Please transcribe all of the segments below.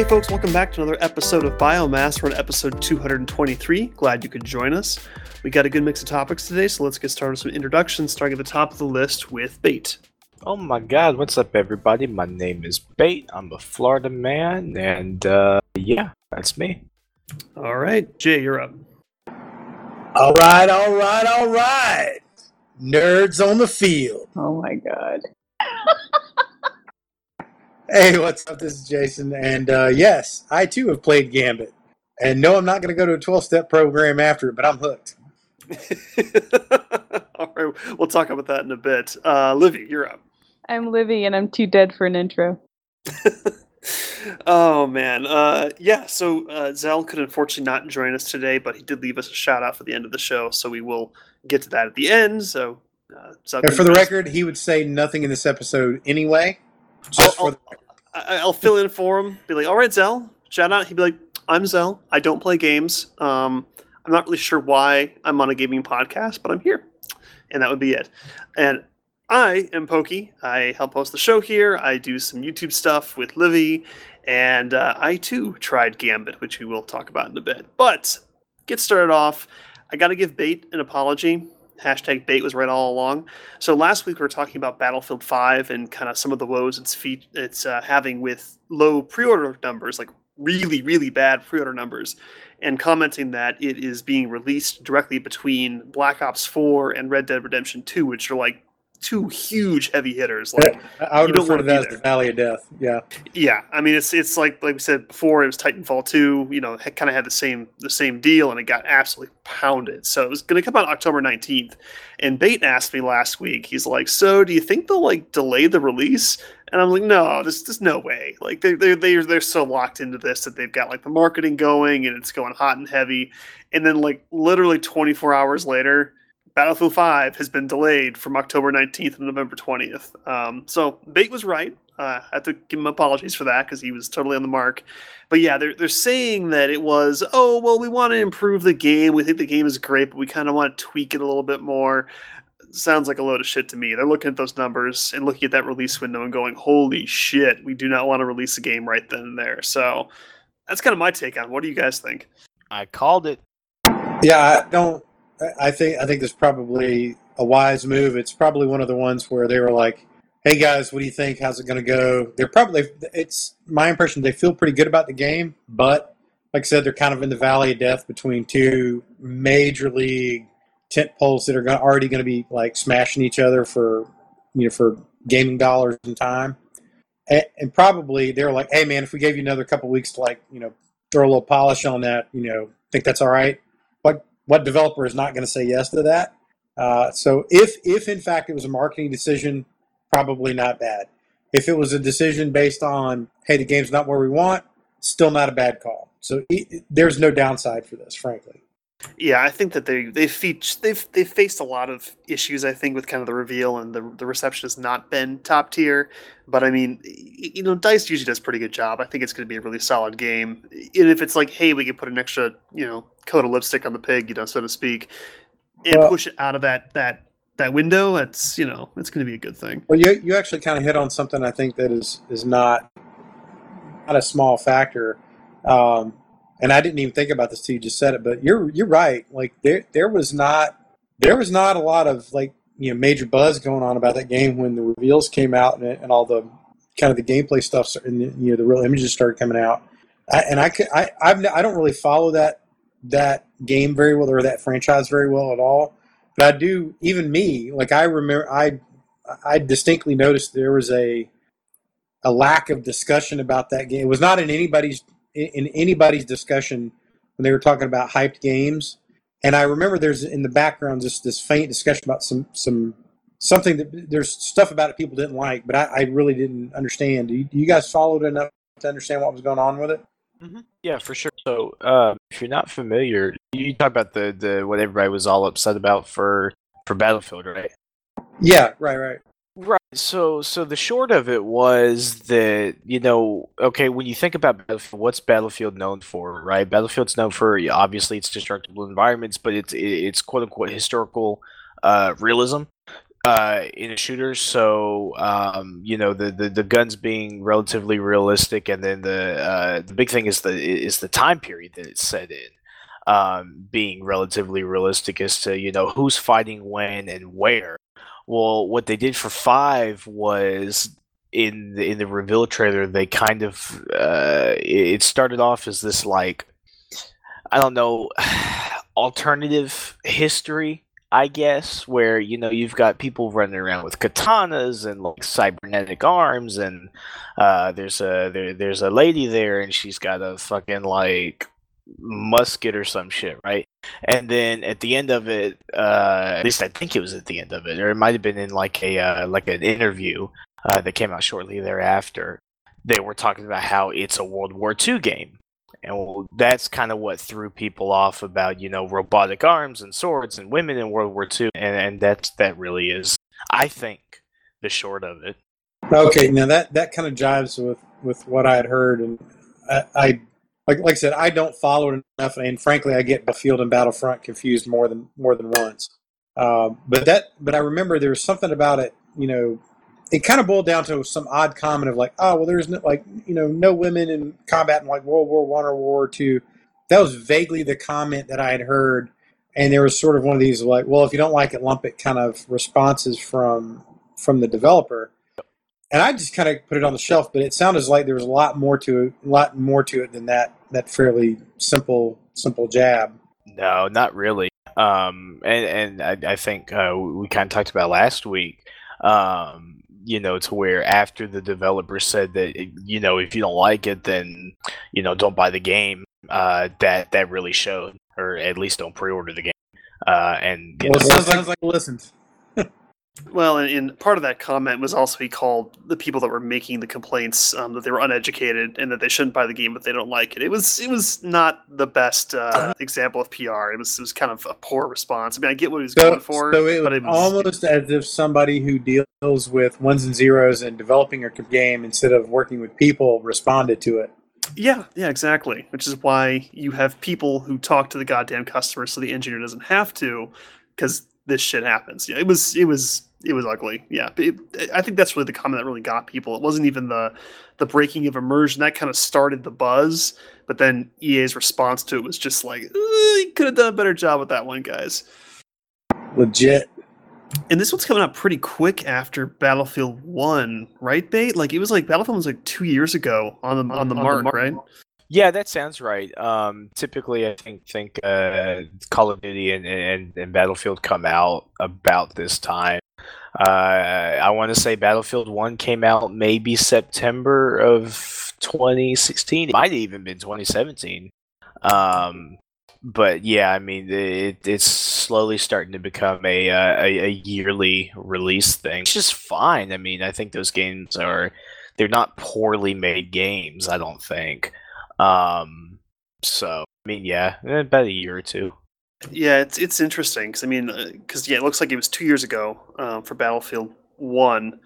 Hey, folks, welcome back to another episode of Biomass. We're on episode 223. Glad you could join us. We got a good mix of topics today, so let's get started with some introductions, starting at the top of the list with Bait. Oh my god, what's up, everybody? My name is Bait. I'm a Florida man, and uh, yeah, that's me. All right, Jay, you're up. All right, all right, all right. Nerds on the field. Oh my god. Hey, what's up? This is Jason. And uh, yes, I too have played Gambit. And no, I'm not going to go to a 12 step program after it, but I'm hooked. All right, we'll talk about that in a bit. Uh, Livy, you're up. I'm Livy and I'm too dead for an intro. oh man, uh, yeah. So uh, Zell could unfortunately not join us today, but he did leave us a shout out for the end of the show, so we will get to that at the end. So, uh, And for the record, he would say nothing in this episode anyway. Just I'll, for the I, I'll fill in for him. Be like, all right, Zell, shout out. He'd be like, I'm Zell. I don't play games. Um, I'm not really sure why I'm on a gaming podcast, but I'm here, and that would be it. And I am Pokey. I help host the show here. I do some YouTube stuff with Livy, and uh, I too tried Gambit, which we will talk about in a bit. But get started off. I got to give Bait an apology. Hashtag Bait was right all along. So last week we were talking about Battlefield 5 and kind of some of the woes it's it's uh, having with low pre-order numbers, like really really bad pre-order numbers, and commenting that it is being released directly between Black Ops 4 and Red Dead Redemption 2, which are like two huge heavy hitters. Like I would refer to that as the Valley of Death. Yeah. yeah, I mean it's it's like like we said before, it was Titanfall 2. You know, it kind of had the same the same deal, and it got absolutely pounded. So it was going to come out October 19th. And Bait asked me last week. He's like, "So do you think they'll like delay the release?" And I'm like, "No, there's there's no way. Like they they they they're so locked into this that they've got like the marketing going and it's going hot and heavy. And then like literally 24 hours later." Battlefield 5 has been delayed from October 19th to November 20th. Um, so Bait was right. Uh, I have to give him apologies for that because he was totally on the mark. But yeah, they're, they're saying that it was, oh, well, we want to improve the game. We think the game is great, but we kind of want to tweak it a little bit more. Sounds like a load of shit to me. They're looking at those numbers and looking at that release window and going, holy shit, we do not want to release the game right then and there. So that's kind of my take on it. What do you guys think? I called it. Yeah, I don't. I- think I think there's probably a wise move. It's probably one of the ones where they were like, "Hey guys, what do you think? How's it going to go?" They're probably. It's my impression they feel pretty good about the game, but like I said, they're kind of in the valley of death between two major league tent poles that are gonna, already going to be like smashing each other for you know for gaming dollars and time. And, and probably they were like, "Hey man, if we gave you another couple weeks to like you know throw a little polish on that, you know, think that's all right." What developer is not going to say yes to that? Uh, so if if in fact it was a marketing decision, probably not bad. If it was a decision based on hey the game's not where we want, still not a bad call. So e- there's no downside for this, frankly. Yeah, I think that they they feach they've they've faced a lot of issues. I think with kind of the reveal and the the reception has not been top tier. But I mean, you know, Dice usually does a pretty good job. I think it's going to be a really solid game. And if it's like, hey, we can put an extra you know coat of lipstick on the pig, you know, so to speak, and Well- push it out of that that that window, that's you know, it's going to be a good thing. Well, you you actually kind of hit on something I think that is is not not a small factor. Um, and I didn't even think about this till you just said it, but you're you're right. Like there there was not there was not a lot of like you know major buzz going on about that game when the reveals came out and, and all the kind of the gameplay stuff and you know the real images started coming out. I, and I could, I I've, I don't really follow that that game very well or that franchise very well at all. But I do even me like I remember I I distinctly noticed there was a a lack of discussion about that game. It was not in anybody's in anybody's discussion when they were talking about hyped games. And I remember there's in the background just this faint discussion about some some something that there's stuff about it people didn't like, but I, I really didn't understand. Do you, do you guys followed enough to understand what was going on with it? Yeah, for sure. So, uh, if you're not familiar, you you talk about the, the what everybody was all upset about for for Battlefield, right? Yeah, right, right. Right. So, so the short of it was that you know, okay, when you think about Battlefield, what's Battlefield known for, right? Battlefield's known for obviously its destructible environments, but it's it's quote unquote historical uh, realism. uh, in a shooter. So um, you know the, the the guns being relatively realistic, and then the uh, the big thing is the is the time period that it's set in. Um, being relatively realistic as to you know who's fighting when and where. Well, what they did for five was in the, in the reveal trailer they kind of uh, it started off as this like I don't know alternative history I guess, where you know you've got people running around with katanas and like cybernetic arms, and uh, there's a there, there's a lady there, and she's got a fucking like musket or some shit, right? And then at the end of it, uh, at least I think it was at the end of it, or it might have been in like a uh, like an interview uh, that came out shortly thereafter. They were talking about how it's a World War II game, and well, that's kind of what threw people off about you know robotic arms and swords and women in World War II, and and that's that really is, I think, the short of it. Okay, now that that kind of jives with with what I had heard, and I, I like like I said, I don't follow it enough, and frankly, I get Battlefield and Battlefront confused more than more than once. Uh, but that, but I remember there was something about it, you know, it kind of boiled down to some odd comment of like, oh well, there's no like you know no women in combat in like World War One or World War Two. That was vaguely the comment that I had heard, and there was sort of one of these like, well, if you don't like it, lump it kind of responses from from the developer. And I just kind of put it on the shelf, but it sounded like there was a lot more to it, a lot more to it than that that fairly simple simple jab. No, not really. Um, and and I, I think uh, we kind of talked about last week. Um, you know, to where after the developer said that, you know, if you don't like it, then, you know, don't buy the game. Uh, that that really showed, or at least don't pre-order the game. Uh, and well, sounds, sounds like listened. Well, and, and, part of that comment was also he called the people that were making the complaints um, that they were uneducated and that they shouldn't buy the game but they don't like it. It was it was not the best uh, example of PR. It was it was kind of a poor response. I mean, I get what he was so, going for, so it but it was almost as if somebody who deals with ones and zeros and developing a game instead of working with people responded to it. Yeah, yeah, exactly. Which is why you have people who talk to the goddamn customer, so the engineer doesn't have to, because this shit happens. Yeah, it was it was it was ugly. Yeah, it, I think that's really the comment that really got people. It wasn't even the the breaking of immersion that kind of started the buzz, but then EA's response to it was just like, you could have done a better job with that one, guys. Legit. And this one's coming out pretty quick after Battlefield One, right? Bait like it was like Battlefield was like two years ago on the on the on mark, the mark. right? Yeah, that sounds right. Um, typically, I think think uh, Call of Duty and, and, and Battlefield come out about this time. Uh, I want to say Battlefield One came out maybe September of 2016. It might have even been 2017. Um, but yeah, I mean, it, it's slowly starting to become a, uh, a, a yearly release thing, which is fine. I mean, I think those games are they're not poorly made games. I don't think. Um, so I mean, yeah, eh, about a year or two. Yeah, it's it's interesting because I mean, because uh, yeah, it looks like it was two years ago um, for Battlefield One.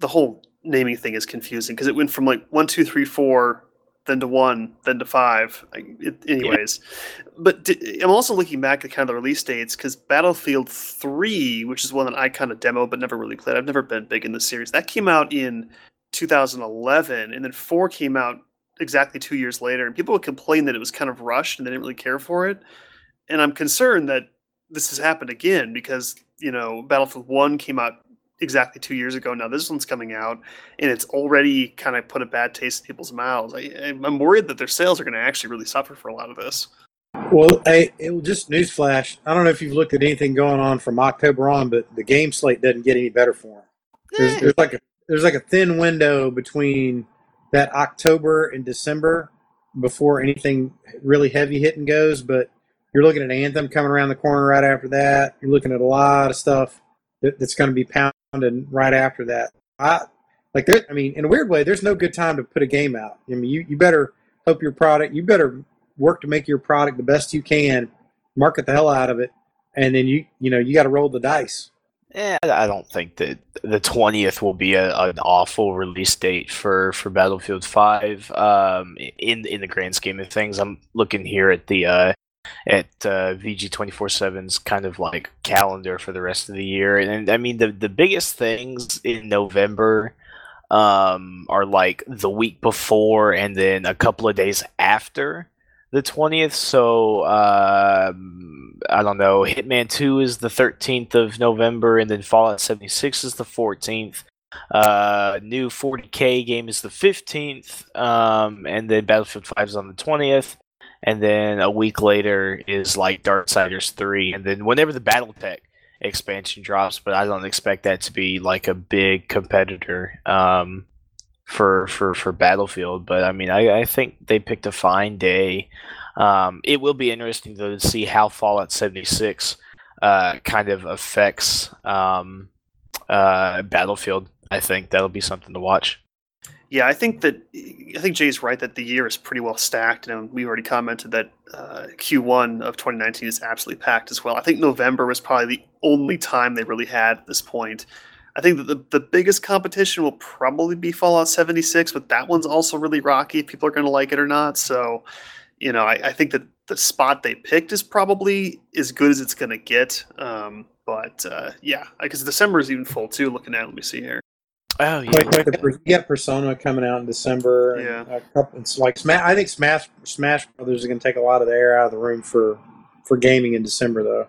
The whole naming thing is confusing because it went from like one, two, three, four, then to one, then to five. It, anyways, yeah. but d- I'm also looking back at kind of the release dates because Battlefield Three, which is one that I kind of demoed but never really played. I've never been big in the series. That came out in 2011, and then four came out exactly two years later, and people would complain that it was kind of rushed and they didn't really care for it. And I'm concerned that this has happened again because you know Battlefield One came out exactly two years ago. Now this one's coming out, and it's already kind of put a bad taste in people's mouths. I, am worried that their sales are going to actually really suffer for a lot of this. Well, hey, it will just newsflash. I don't know if you've looked at anything going on from October on, but the game slate doesn't get any better for them. There's, eh. there's like a there's like a thin window between that October and December before anything really heavy hitting goes. But you're looking at Anthem coming around the corner right after that. You're looking at a lot of stuff that, that's going to be pounding right after that. I like there. I mean, in a weird way, there's no good time to put a game out. I mean, you, you better hope your product. You better work to make your product the best you can, market the hell out of it, and then you you know you got to roll the dice. Yeah, I don't think that the twentieth will be a, an awful release date for, for Battlefield Five. Um, in in the grand scheme of things, I'm looking here at the uh, at uh, VG twenty four 7's kind of like calendar for the rest of the year. And, and I mean, the the biggest things in November um, are like the week before and then a couple of days after the 20th. So um, I don't know. Hitman 2 is the 13th of November, and then Fallout 76 is the 14th. Uh, new 40k game is the 15th, um, and then Battlefield 5 is on the 20th. And then a week later is like Darksiders 3, and then whenever the BattleTech expansion drops, but I don't expect that to be like a big competitor um, for for for Battlefield. But I mean, I, I think they picked a fine day. Um, it will be interesting though to see how Fallout 76 uh, kind of affects um, uh, Battlefield. I think that'll be something to watch. Yeah, I think that I think Jay's right that the year is pretty well stacked, and we already commented that uh, Q1 of 2019 is absolutely packed as well. I think November was probably the only time they really had at this point. I think that the, the biggest competition will probably be Fallout 76, but that one's also really rocky if people are going to like it or not. So, you know, I, I, think that the spot they picked is probably as good as it's going to get. Um, but uh, yeah, because December is even full too. Looking at, it, let me see here. Oh yeah, you got Persona coming out in December. Yeah, a couple, it's like Smash. I think Smash Smash Brothers is going to take a lot of the air out of the room for for gaming in December, though.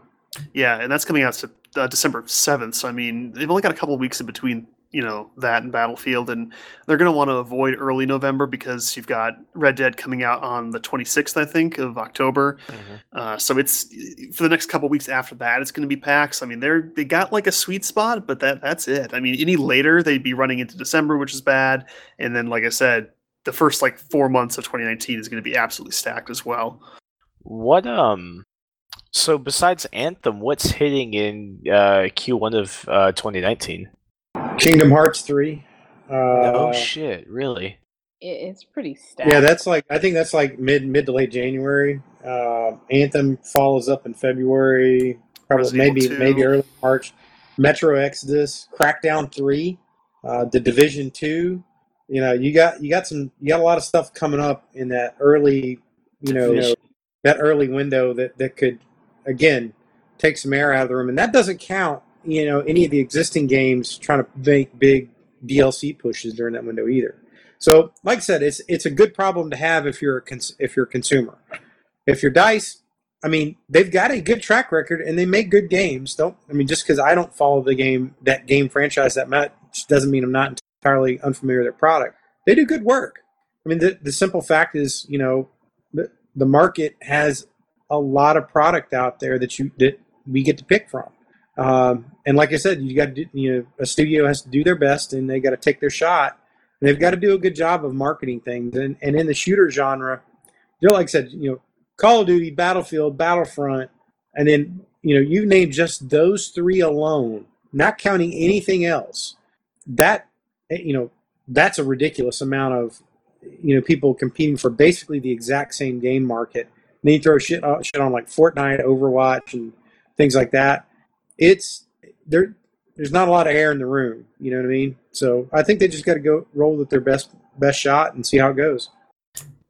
Yeah, and that's coming out to uh, December seventh. So I mean, they've only got a couple weeks in between you know that and Battlefield, and they're going to want to avoid early November because you've got Red Dead coming out on the 26th, I think, of October. Mm-hmm. Uh, so it's for the next couple weeks after that, it's going to be packs. I mean, they're they got like a sweet spot, but that that's it. I mean, any later they'd be running into December, which is bad, and then like I said, the first like four months of 2019 is going to be absolutely stacked as well. What um. So besides Anthem, what's hitting in uh, Q1 of uh, 2019? Kingdom Hearts three. Uh, no shit, really? It's pretty stacked. Yeah, that's like I think that's like mid mid to late January. Uh, Anthem follows up in February, probably Resident maybe maybe early March. Metro Exodus, Crackdown three, uh, the Division two. You know, you got you got some you got a lot of stuff coming up in that early, you know, you know that early window that that could again take some air out of the room, and that doesn't count you know any of the existing games trying to make big DLC pushes during that window either. So, like I said, it's it's a good problem to have if you're a cons- if you're a consumer. If you're Dice, I mean, they've got a good track record and they make good games. Don't I mean just because I don't follow the game that game franchise that much doesn't mean I'm not entirely unfamiliar with their product. They do good work. I mean, the the simple fact is, you know, the, the market has a lot of product out there that you that we get to pick from. Um, and like I said, you got you know a studio has to do their best and they got to take their shot. And they've got to do a good job of marketing things. And and in the shooter genre, you know, like I said, you know, Call of Duty, Battlefield, Battlefront, and then you know you name just those three alone, not counting anything else. That you know that's a ridiculous amount of you know people competing for basically the exact same game market. Then you throw shit, on, shit on like Fortnite, Overwatch, and things like that it's there. There's not a lot of air in the room. You know what I mean? So I think they just got to go roll with their best best shot and see how it goes.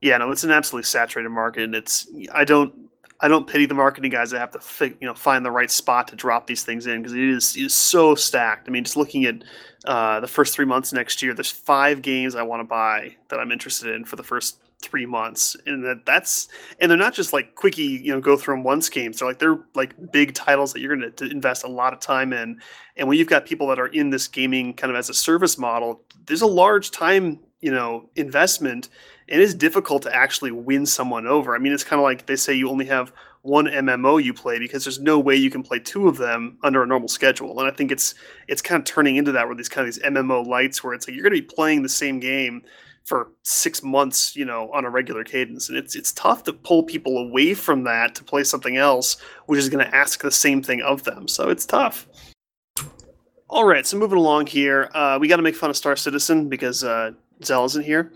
Yeah, no, it's an absolutely saturated market, and it's I don't I don't pity the marketing guys that have to you know find the right spot to drop these things in because it is it is so stacked. I mean, just looking at uh, the first three months next year, there's five games I want to buy that I'm interested in for the first three months, and that that's and they're not just like quickie, you know, go through them once games. They're like they're like big titles that you're going to invest a lot of time in. And when you've got people that are in this gaming kind of as a service model, there's a large time, you know, investment. And It is difficult to actually win someone over. I mean, it's kind of like they say you only have one MMO you play because there's no way you can play two of them under a normal schedule. And I think it's it's kind of turning into that where these kind of these MMO lights where it's like you're going to be playing the same game for six months, you know, on a regular cadence. And it's it's tough to pull people away from that to play something else, which is going to ask the same thing of them. So it's tough. All right, so moving along here, uh, we got to make fun of Star Citizen because uh, Zell isn't here.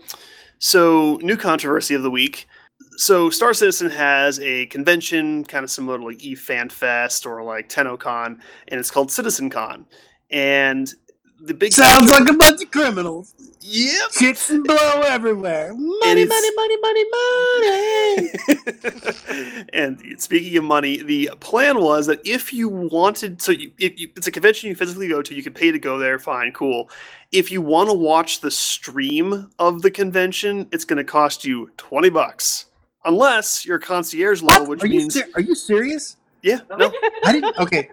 So, new controversy of the week. So, Star Citizen has a convention kind of similar to like Eve FanFest or like TennoCon, and it's called CitizenCon. And the big Sounds like a bunch of criminals. yep. Chicks and blow everywhere. Money, it's- money, money, money, money. and speaking of money, the plan was that if you wanted, so you, if you, it's a convention you physically go to, you can pay to go there. Fine, cool. If you want to watch the stream of the convention, it's going to cost you twenty bucks, unless you're concierge level, What? which Are you means ser- are you serious? yeah, no, I didn't. Okay,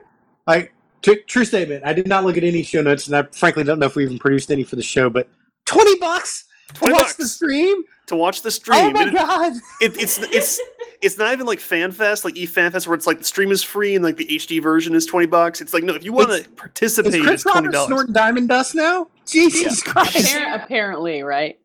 I tr- true statement. I did not look at any show notes, and I frankly don't know if we even produced any for the show. But twenty bucks to twenty watch bucks the stream. to watch the stream. Oh my And it- god! it, it's it's it's not even like FanFest, like Eve FanFest, where it's like the stream is free and like the HD version is twenty bucks. It's like no, if you want to participate, Is it's Chris twenty Roberts dollars. snorting diamond dust now? Jesus Christ! Apparently, right?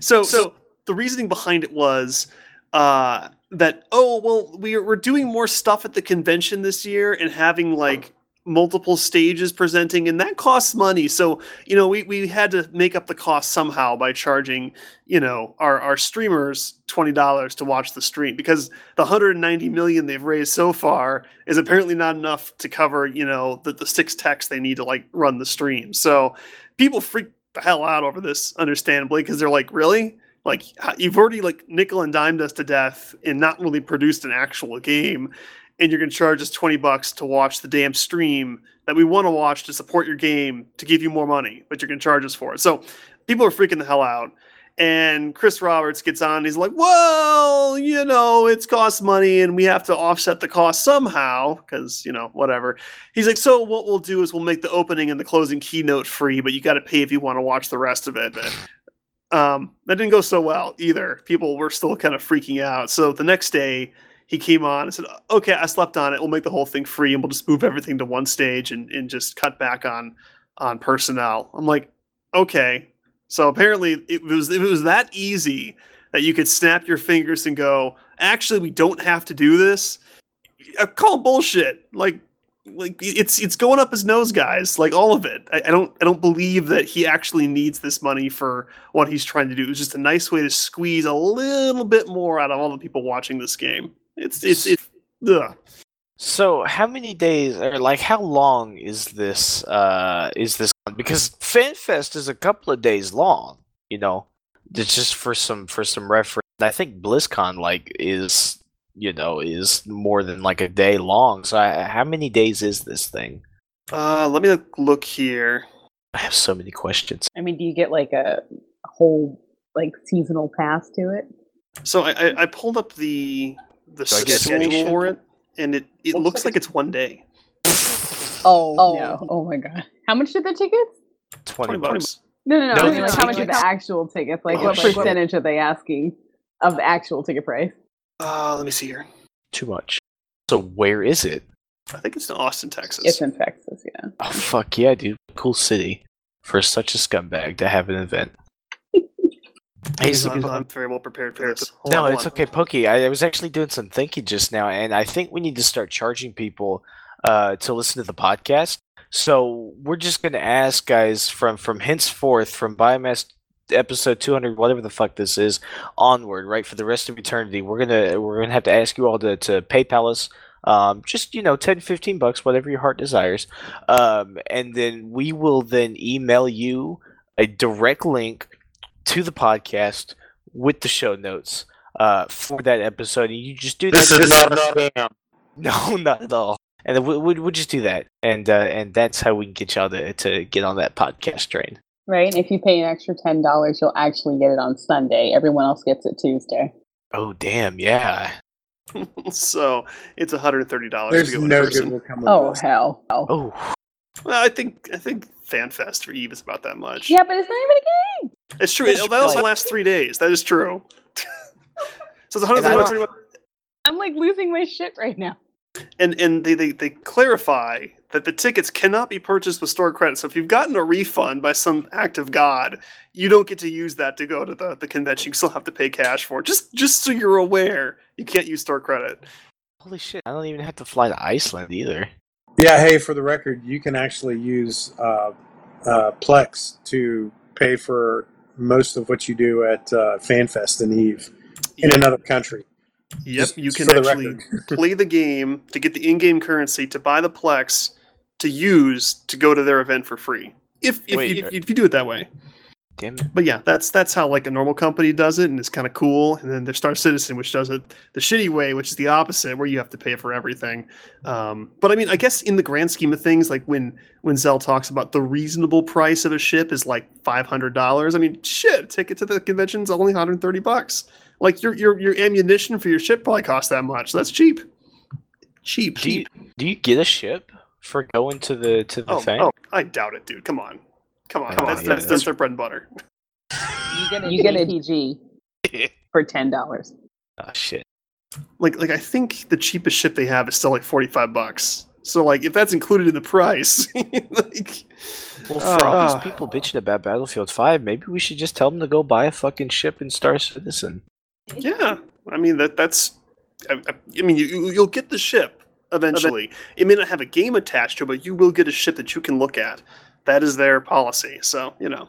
So so the reasoning behind it was uh, that oh well we're we're doing more stuff at the convention this year and having like multiple stages presenting and that costs money. So you know we, we had to make up the cost somehow by charging you know our, our streamers $20 to watch the stream because the 190 million they've raised so far is apparently not enough to cover you know the, the six techs they need to like run the stream. So people freak the hell out over this understandably because they're like really? Like you've already like nickel and dimed us to death and not really produced an actual game and you're going to charge us 20 bucks to watch the damn stream that we want to watch to support your game to give you more money but you're going to charge us for it so people are freaking the hell out and chris roberts gets on he's like well you know it's cost money and we have to offset the cost somehow because you know whatever he's like so what we'll do is we'll make the opening and the closing keynote free but you got to pay if you want to watch the rest of it But um, that didn't go so well either. People were still kind of freaking out. So the next day, he came on and said, "Okay, I slept on it. We'll make the whole thing free, and we'll just move everything to one stage and, and just cut back on on personnel." I'm like, "Okay." So apparently, it was it was that easy that you could snap your fingers and go, "Actually, we don't have to do this." I call bullshit. Like like it's it's going up his nose, guys. Like all of it. I, I don't I don't believe that he actually needs this money for what he's trying to do. It's just a nice way to squeeze a little bit more out of all the people watching this game. It's it's it's ugh. So how many days or like how long is this uh is this because FanFest is a couple of days long, you know. It's just for some for some reference. I think BlizzCon like is you know is more than like a day long. So I, how many days is this thing? Uh, let me look, look here. I have so many questions. I mean, do you get like a whole like seasonal pass to it? So I, I, I pulled up the the Do schedule schedule? for it, and it, it Looks looks like like it's one day. Oh, no! Oh my god! How much did the tickets? Twenty, bucks. bucks. No, no, no. No, I mean, like, how much are the actual tickets? Like, Oh, what shit. percentage are they asking of the actual ticket price? Uh, let me see here. Too much. So where is it? I think it's in Austin, Texas. It's in Texas, yeah. Oh fuck yeah, dude! Cool city for such a scumbag to have an event. Hey, He's I'm, I'm very well prepared for this. Hold no, on, it's on. okay, Pokey. I, I was actually doing some thinking just now, and I think we need to start charging people uh, to listen to the podcast. So we're just going to ask guys from from henceforth, from Biomass episode 200, whatever the fuck this is, onward, right for the rest of eternity. We're gonna we're gonna have to ask you all to to PayPal us. Um, just you know 10 15 bucks whatever your heart desires um, and then we will then email you a direct link to the podcast with the show notes uh, for that episode. And you just do this that. scam. No, not at all. And then we, we, we'll just do that, and uh, and that's how we can get y'all to, to get on that podcast train. Right? And if you pay an extra ten dollars, you'll actually get it on Sunday. Everyone else gets it Tuesday. Oh damn, yeah. so it's $130 to There's go no person. good will come Oh this. hell! Oh. Oh, Well, I think I think FanFest for Eve is about that much. Yeah, but it's not even a game. It's true. That's It, that also right. lasts three days. That is true. so it's And I 130 don't- I'm like losing my shit right now. and and they, they they clarify that the tickets cannot be purchased with store credit. So if you've gotten a refund by some act of God, you don't get to use that to go to the, the convention. You still have to pay cash for it. Just just so you're aware, you can't use store credit. holy shit! I don't even have to fly to Iceland either. Yeah, hey, for the record, you can actually use uh, uh, Plex to pay for most of what you do at uh, FanFest and Eve in Yep, another country. yep. Just You can the actually play the game to get the in-game currency to buy the Plex to use to go to their event for free if if, Wait, if, if you do it that way. Damn it. But yeah, that's that's how like a normal company does it, and it's kind of cool. And then there's Star Citizen, which does it the shitty way, which is the opposite, where you have to pay for everything. Um, but I mean, I guess in the grand scheme of things, like when when Zell talks about the reasonable price of a ship is like five hundred dollars. I mean, shit, ticket to the convention's only 130 bucks. Like your your your ammunition for your ship probably costs that much. That's cheap. Cheap. Do you, cheap. do you get a ship for going to the to the Oh, thing? oh, I doubt it, dude. Come on. Come on. Oh, that's, yeah, that's, that's- that's their bread and butter. You get, you get a PG for ten dollars. Oh shit. like like I think the cheapest ship they have is still like forty five bucks. So like if that's included in the price, like Well, for all Ah. these people bitching about Battlefield 5, maybe we should just tell them to go buy a fucking ship in Star Citizen. yeah, I mean that that's I, I I mean you you- you'll get the ship eventually. It may not have a game attached to it, but you will get a ship that you can look at. That is their policy. So you know.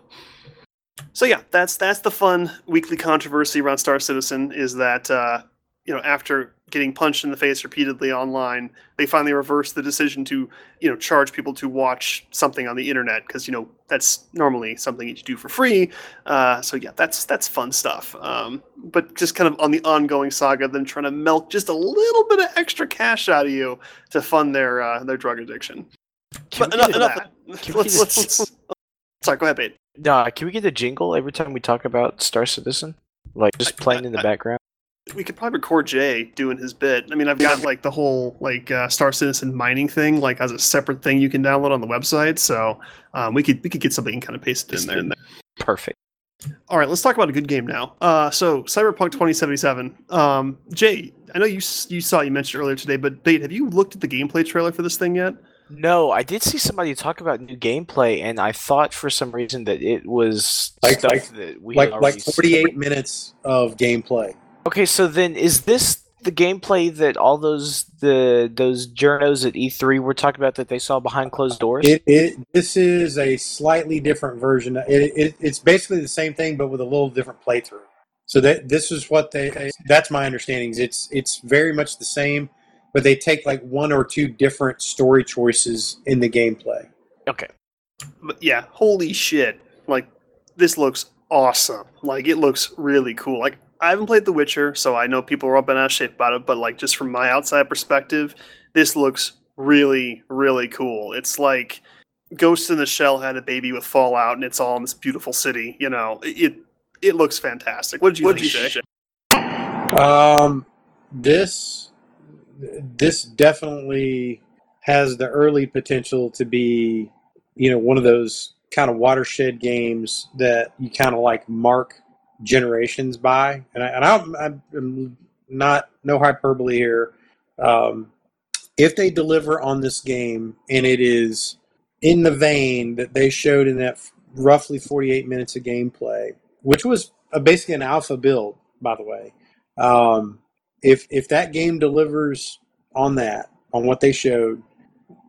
So yeah, that's that's the fun weekly controversy around Star Citizen is that uh, you know after getting punched in the face repeatedly online, they finally reversed the decision to you know charge people to watch something on the internet because you know that's normally something you do for free. Uh, so yeah, that's that's fun stuff. Um, but just kind of on the ongoing saga, them trying to milk just a little bit of extra cash out of you to fund their uh, their drug addiction. Can But enough, enough. a- of that. can Let's, let's, let's, sorry, go ahead, Bate. Nah, can we get a jingle every time we talk about Star Citizen? Like just I- playing in the I- background? We could probably record Jay doing his bit. I mean, I've got like the whole like uh, Star Citizen mining thing, like as a separate thing you can download on the website. So um, we could we could get something and kind of paste it in there. Perfect. All right, let's talk about a good game now. Uh, so Cyberpunk 2077. Um, Jay, I know you you saw you mentioned earlier today, but Bate, have you looked at the gameplay trailer for this thing yet? No, I did see somebody talk about new gameplay, and I thought for some reason that it was Like- stuff like- that we like had like seen. 48 minutes of gameplay. Okay, so then is this the gameplay that all those the those journos at E3 were talking about that they saw behind closed doors? It, it this is a slightly different version. It, it it's basically the same thing, but with a little different playthrough. So that this is what they. That's my understanding. It's it's very much the same, but they take like one or two different story choices in the gameplay. okay. But yeah, holy shit! Like this looks awesome. Like it looks really cool. Like I haven't played The Witcher, so I know people are up in out of shape about it. But like just from my outside perspective, this looks really really cool. It's like Ghost in the Shell had a baby with Fallout, and it's all in this beautiful city. You know, it it looks fantastic. What did you What'd think? you Jay? Um, this this definitely has the early potential to be, you know, one of those kind of watershed games that you kind of like mark generations by. And I, and I'm, I'm not no hyperbole here. Um, if they deliver on this game and it is in the vein that they showed in that roughly 48 minutes of gameplay, which was basically an alpha build, by the way. Um, if if that game delivers on that, on what they showed,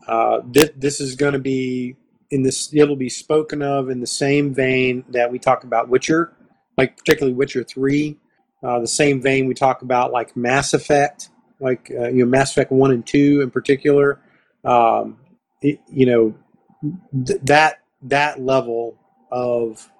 uh, this this is going to be in this. It'll be spoken of in the same vein that we talk about Witcher, like particularly Witcher Three. Uh, the same vein we talk about like Mass Effect, like uh, you know Mass Effect One and Two in particular. Um, it, you know th- that that level of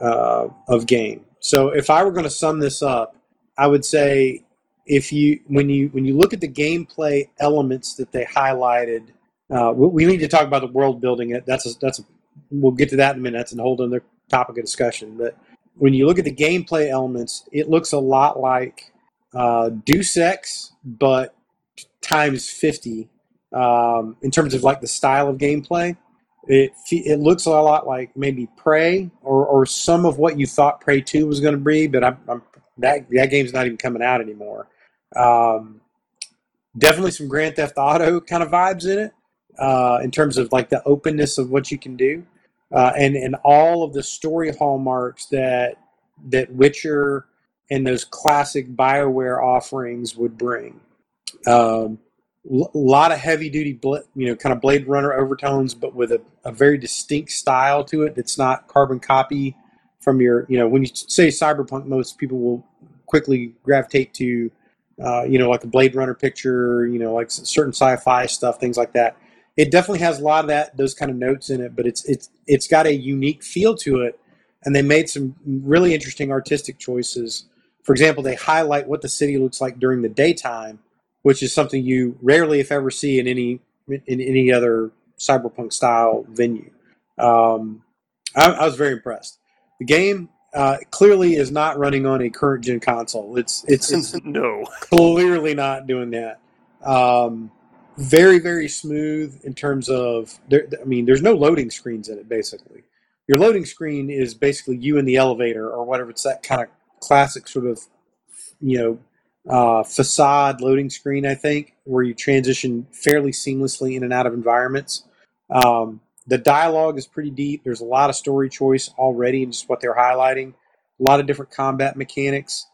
uh, of game. So if I were going to sum this up, I would say if you when you when you look at the gameplay elements that they highlighted, uh, we, need to talk about the world building. It that's a, that's a, we'll get to that in a minute. That's a whole other topic of discussion. But when you look at the gameplay elements, it looks a lot like uh, Deus Ex, but times fifty um, in terms of like the style of gameplay. It it looks a lot like maybe Prey or, or some of what you thought Prey Two was going to be, but I'm, I'm that that game's not even coming out anymore. Um, definitely some Grand Theft Auto kind of vibes in it, uh, in terms of like the openness of what you can do, uh, and and all of the story hallmarks that that Witcher and those classic Bioware offerings would bring. Um, a lot of heavy duty, you know, kind of Blade Runner overtones, but with a, a very distinct style to it that's not carbon copy from your, you know, when you say cyberpunk, most people will quickly gravitate to, uh, you know, like a Blade Runner picture, you know, like certain sci fi stuff, things like that. it definitely has a lot of that those kind of notes in it, but it's it's it's got a unique feel to it, and they made some really interesting artistic choices. For example, they highlight what the city looks like during the daytime, which is something you rarely, if ever, see in any in any other cyberpunk style venue. Um, I, I was very impressed. The game uh, clearly is not running on a current gen console. It's it's, it's no. clearly not doing that. Um, very very smooth in terms of there, I mean, there's no loading screens in it. Basically, your loading screen is basically you in the elevator or whatever. It's that kind of classic sort of you know uh, facade loading screen. I think where you transition fairly seamlessly in and out of environments. Um, the dialogue is pretty deep. There's a lot of story choice already in just what they're highlighting. A lot of different combat mechanics,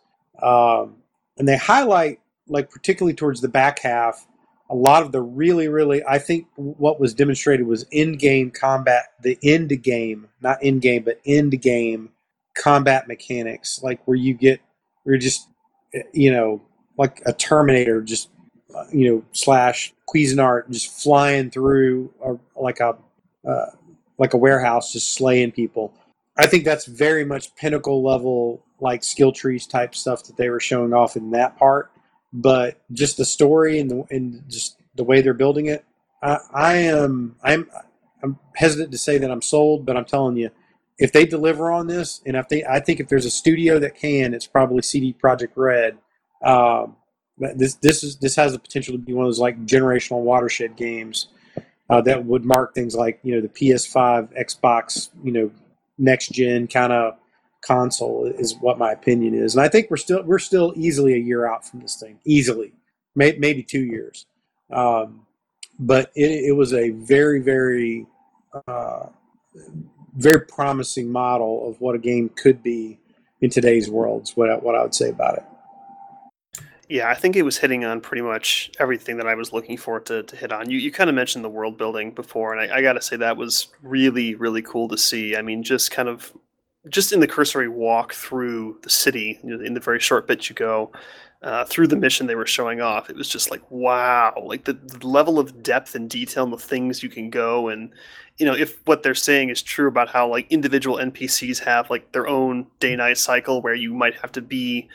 um, and they highlight like particularly towards the back half a lot of the really really I think what was demonstrated was in game combat, the end game, not in game, but end game combat mechanics, like where you get you're just you know like a Terminator just you know slash Cuisinart just flying through a, like a uh, like a warehouse just slaying people. I think that's very much pinnacle level, like skill trees type stuff that they were showing off in that part. But just the story and the and just the way they're building it, I, I am I'm I'm hesitant to say that I'm sold, but I'm telling you, if they deliver on this, and if they, I think if there's a studio that can, it's probably CD Projekt Red. Um, this this is this has the potential to be one of those like generational watershed games uh, that would mark things like you know the PS5, Xbox, you know, next gen kind of console is what my opinion is, and I think we're still we're still easily a year out from this thing, easily, May, maybe two years. Um, but it, it, was a very very uh, very promising model of what a game could be in today's world. Is what what I would say about it. Yeah, I think it was hitting on pretty much everything that I was looking for to, to hit on. You you kind of mentioned the world building before, and I, I got to say that was really really cool to see. I mean, just kind of just in the cursory walk through the city, you know, in the very short bit you go uh, through the mission they were showing off, it was just like wow, like the, the level of depth and detail and the things you can go and you know if what they're saying is true about how like individual npcs have like their own day night cycle where you might have to be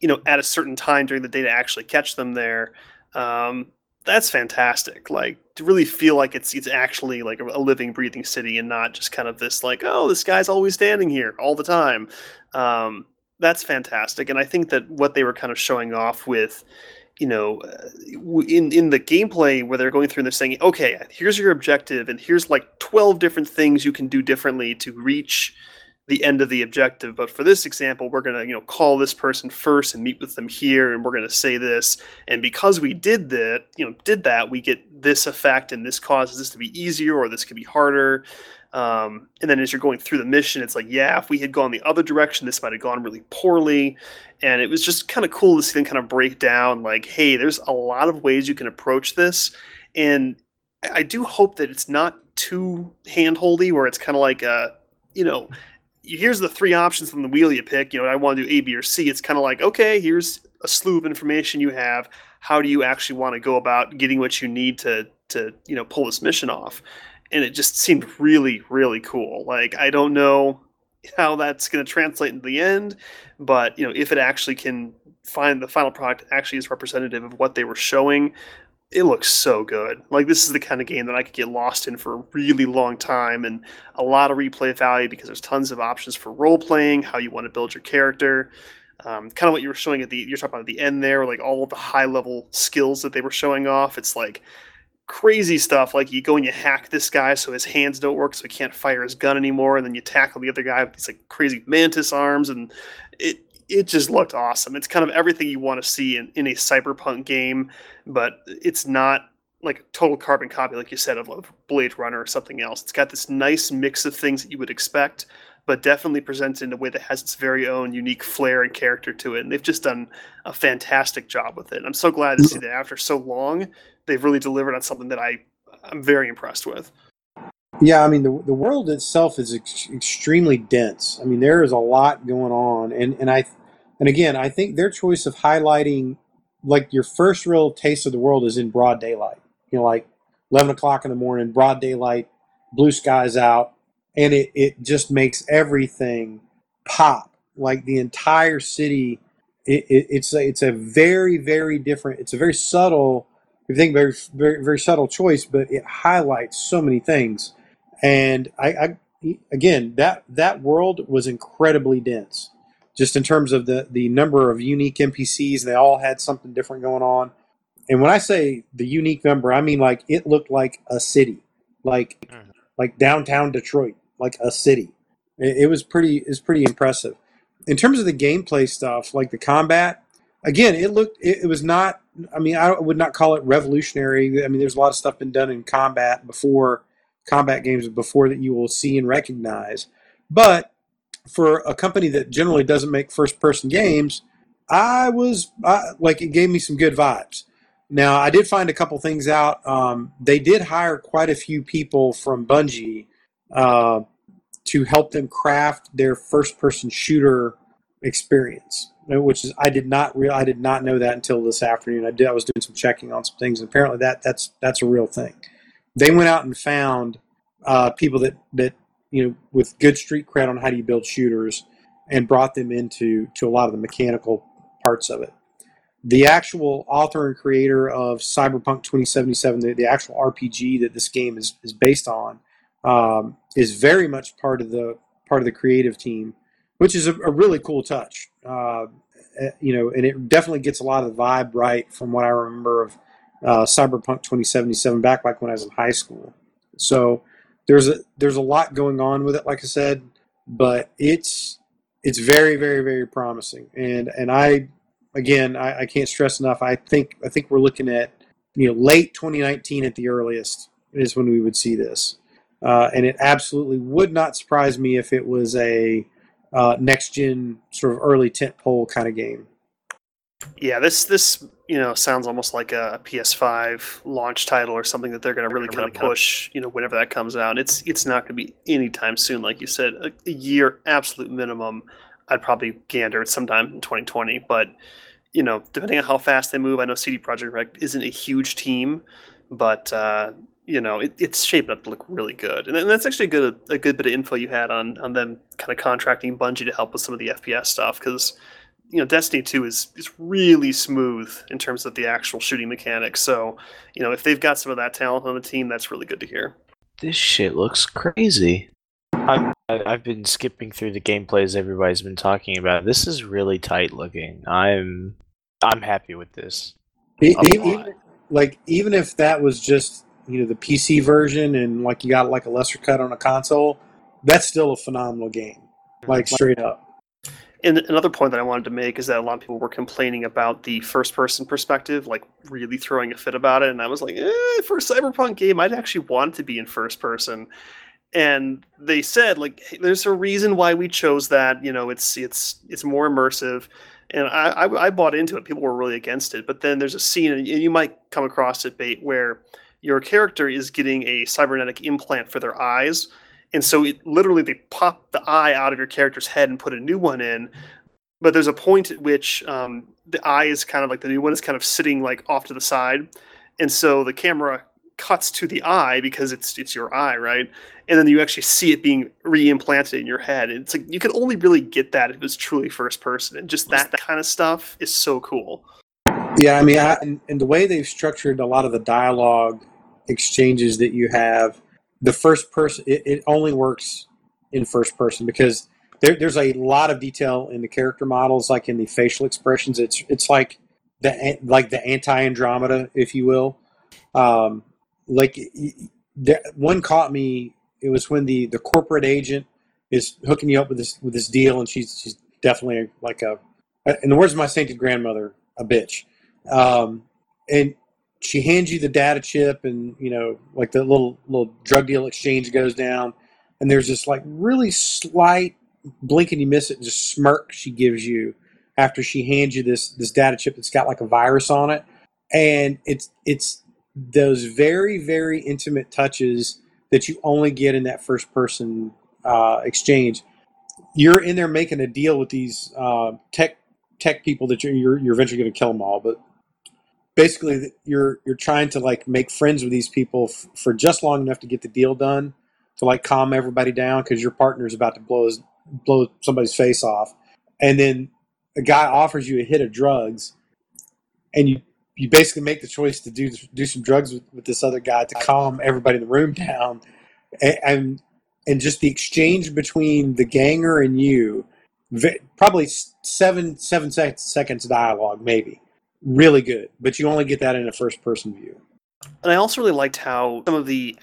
you know at a certain time during the day to actually catch them there um, that's fantastic. Like to really feel like it's it's actually like a, living breathing city and not just kind of this like oh this guy's always standing here all the time. Um, that's fantastic. And i think that what they were kind of showing off with you know uh, in in the gameplay where they're going through and they're saying okay here's your objective and here's like 12 different things you can do differently to reach the end of the objective. But for this example, we're going to, you know, call this person first and meet with them here, and we're going to say this. And because we did that, you know, did that, we get this effect, and this causes this to be easier, or this could be harder. Um, and then as you're going through the mission, it's like, yeah, if we had gone the other direction, this might have gone really poorly. And it was just kind of cool to see them kind of break down, like, hey, there's a lot of ways you can approach this, and I do hope that it's not too handholdy, where it's kind of like a, you know, here's the three options from the wheel you pick. You know, I want to do A, B, or C. It's kind of like, okay, here's a slew of information you have. How do you actually want to go about getting what you need to to you know pull this mission off? And it just seemed really, really cool. Like I don't know how that's going to translate into the end, but you know, if it actually can find the final product actually is representative of what they were showing, it looks so good. Like this is the kind of game that I could get lost in for a really long time and a lot of replay value because there's tons of options for role playing, how you want to build your character. Um, kind of what you were showing at the you're talking about at the end there, like all of the high level skills that they were showing off. It's like crazy stuff. Like you go and you hack this guy so his hands don't work, so he can't fire his gun anymore, and then you tackle the other guy with these like crazy mantis arms, and it it just looked awesome. It's kind of everything you want to see in, in a cyberpunk game, but it's not like a total carbon copy, like you said, of, of Blade Runner or something else. It's got this nice mix of things that you would expect, but definitely presents in a way that has its very own unique flair and character to it. And they've just done a fantastic job with it. I'm so glad to see that after so long, they've really delivered on something that I I'm very impressed with. Yeah, I mean the the world itself is ex- extremely dense. I mean there is a lot going on, and and I and again I think their choice of highlighting like your first real taste of the world is in broad daylight. You know, like 11 o'clock in the morning, broad daylight, blue skies out, and it, it just makes everything pop. Like the entire city, it, it, it's a, it's a very very different. It's a very subtle. If you think very very very subtle choice, but it highlights so many things. And I, I again that that world was incredibly dense, just in terms of the the number of unique NPCs. They all had something different going on. And when I say the unique number, I mean like it looked like a city, like Mhm. like downtown Detroit, like a city. It, it was pretty was pretty impressive. In terms of the gameplay stuff, like the combat, again, it looked it, it was not. I mean, I would not call it revolutionary. I mean, there's a lot of stuff been done in combat before combat games before that you will see and recognize. But for a company that generally doesn't make first person games, I was I, like it gave me some good vibes. Now I did find a couple things out. Um, they did hire quite a few people from Bungie uh, to help them craft their first person shooter experience, which is I did not real I did not know that until this afternoon. I did I was doing some checking on some things, and apparently that that's that's a real thing. They went out and found uh, people that that you know with good street cred on how do you build shooters, and brought them into to a lot of the mechanical parts of it. The actual author and creator of Cyberpunk 2077, the, the actual RPG that this game is, is based on, um, is very much part of the part of the creative team, which is a, a really cool touch. Uh, eh, you know, and it definitely gets a lot of the vibe right from what I remember of uh, Cyberpunk 2077 back like when I was in high school. So there's a there's a lot going on with it, like I said, but it's it's very very very promising, and and I again I, I can't stress enough. I think I think we're looking at you know late 2019 at the earliest is when we would see this. Uh, and it absolutely would not surprise me if it was a uh, next gen sort of early tent pole kind of game. Yeah, this this you know sounds almost like a PS5 launch title or something that they're going to really kind of push. You know, whenever that comes out, it's it's not going to be anytime soon, like you said, a, a year absolute minimum. I'd probably gander it sometime in 2020, but you know, depending on how fast they move, I know CD Projekt Red isn't a huge team, but uh, you know, it, it's shaping up to look really good, and, and that's actually a good a good bit of info you had on on them kind of contracting Bungie to help with some of the FPS stuff because you know Destiny 2 is is really smooth in terms of the actual shooting mechanics. So, you know, if they've got some of that talent on the team, that's really good to hear. This shit looks crazy. I'm, I- I've been skipping through the gameplays everybody's been talking about. This is really tight looking. I'm I'm happy with this. A lot. even, like even if that was just you know the PC version and like you got like a lesser cut on a console, that's still a phenomenal game. Like straight up. And another point that I wanted to make is that a lot of people were complaining about the first person perspective, like really throwing a fit about it. And I was like, eh, for a cyberpunk game, I'd actually want to be in first person. And they said, like, hey, there's a reason why we chose that. You know, it's it's it's more immersive. And I, I, I bought into it. People were really against it. But then there's a scene, and you might come across it, bait, where your character is getting a cybernetic implant for their eyes. And so it literally they pop the eye out of your character's head and put a new one in. But there's a point at which um, the eye is kind of like the new one is kind of sitting like off to the side, and so the camera cuts to the eye because it's it's your eye, right? And then you actually see it being re-implanted in your head. And it's like you could only really get that if it was truly first person, and just that kind of stuff is so cool. Yeah, I mean, I, and, and the way they've structured a lot of the dialogue exchanges that you have, the first person, it, it only works in first person because there, there's a lot of detail in the character models, like in the facial expressions. It's it's like the like the anti Andromeda, if you will. Um, like one caught me. It was when the the corporate agent is hooking you up with this with this deal, and she's she's definitely like a, in the words of my sainted grandmother, a bitch. Um, and she hands you the data chip, and you know, like the little little drug deal exchange goes down, and there's this like really slight blink and you miss it, just smirk she gives you after she hands you this this data chip that's got like a virus on it, and it's it's those very very intimate touches that you only get in that first person uh, exchange. You're in there making a deal with these uh, tech tech people that you're you're, you're eventually going to kill them all, but basically you're you're trying to like make friends with these people f- for just long enough to get the deal done to like calm everybody down because your partner's about to blow his, blow somebody's face off, and then a guy offers you a hit of drugs, and you you basically make the choice to do do some drugs with, with this other guy to calm everybody in the room down, and, and and just the exchange between the ganger and you, probably seven seven seconds of dialogue maybe, really good. But you only get that in a first person view. And I also really liked how some of the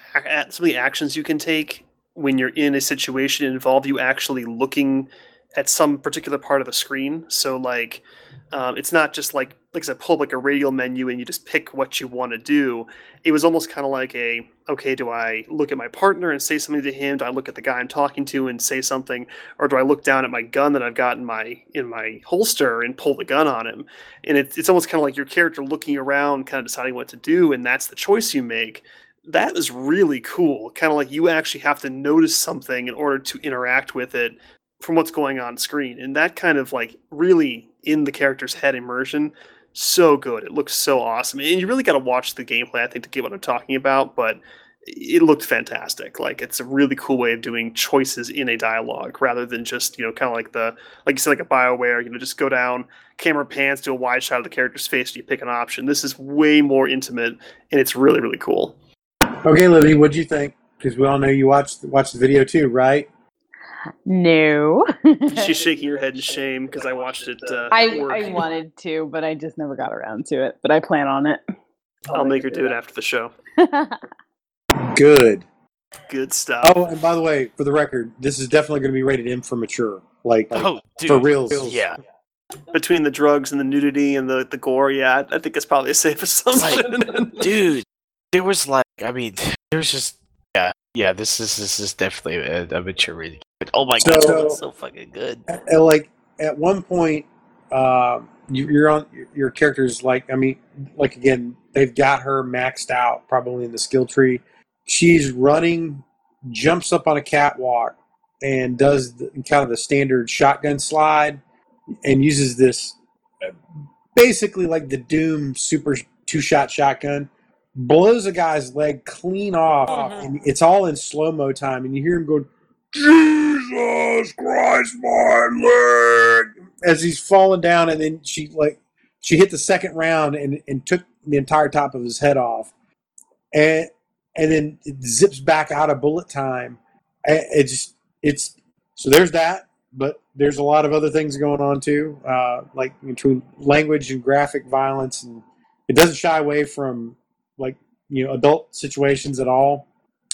some of the actions you can take when you're in a situation involve you actually looking at some particular part of the screen. So like, um, it's not just like like I said, pull up like a radial menu and you just pick what you want to do. It was almost kind of like a okay, do I look at my partner and say something to him? Do I look at the guy I'm talking to and say something, or do I look down at my gun that I've got in my in my holster and pull the gun on him? And it's it's almost kind of like your character looking around, kind of deciding what to do, and that's the choice you make that is really cool. Kind of like you actually have to notice something in order to interact with it from what's going on screen. And that kind of like really in the character's head immersion, so good. It looks so awesome. And you really got to watch the gameplay, I think, to get what I'm talking about. But it looked fantastic. Like it's a really cool way of doing choices in a dialogue rather than just, you know, kind of like the, like you said, like a BioWare, you know, just go down, camera pans to a wide shot of the character's face and you pick an option. This is way more intimate and it's really, really cool. Okay, Libby, what'd you think? Because we all know you watched watched the video too, right? No. She's shaking her head in shame because I watched it. Uh, I. I wanted to, but I just never got around to it. But I plan on it. I'll make her do it after the show. Good. Good stuff. Oh, and by the way, for the record, this is definitely going to be rated M for mature. Like, Oh, dude. for reals. Yeah. Between the drugs and the nudity and the, the gore, yeah, I think it's probably a safe assumption. dude there was like i mean there's just yeah this is this is definitely a, a mature But, oh my god So- it's so fucking good at, at, like at one point, um, you, you're on your character's like. I mean, like again, they've got her maxed out probably in the skill tree. She's running, jumps up on a catwalk, and does the, kind of the standard shotgun slide, and uses this uh, basically like the Doom super two shot shotgun. Blows a guy's leg clean off, Mhm. and it's all in slow mo time, and you hear him going, Jesus Christ, my leg! As he's falling down, and then she like she hit the second round and, and took the entire top of his head off, and and then it zips back out of bullet time. It just it's so there's that, but there's a lot of other things going on too, uh, like between language and graphic violence, and it doesn't shy away from like you know adult situations at all.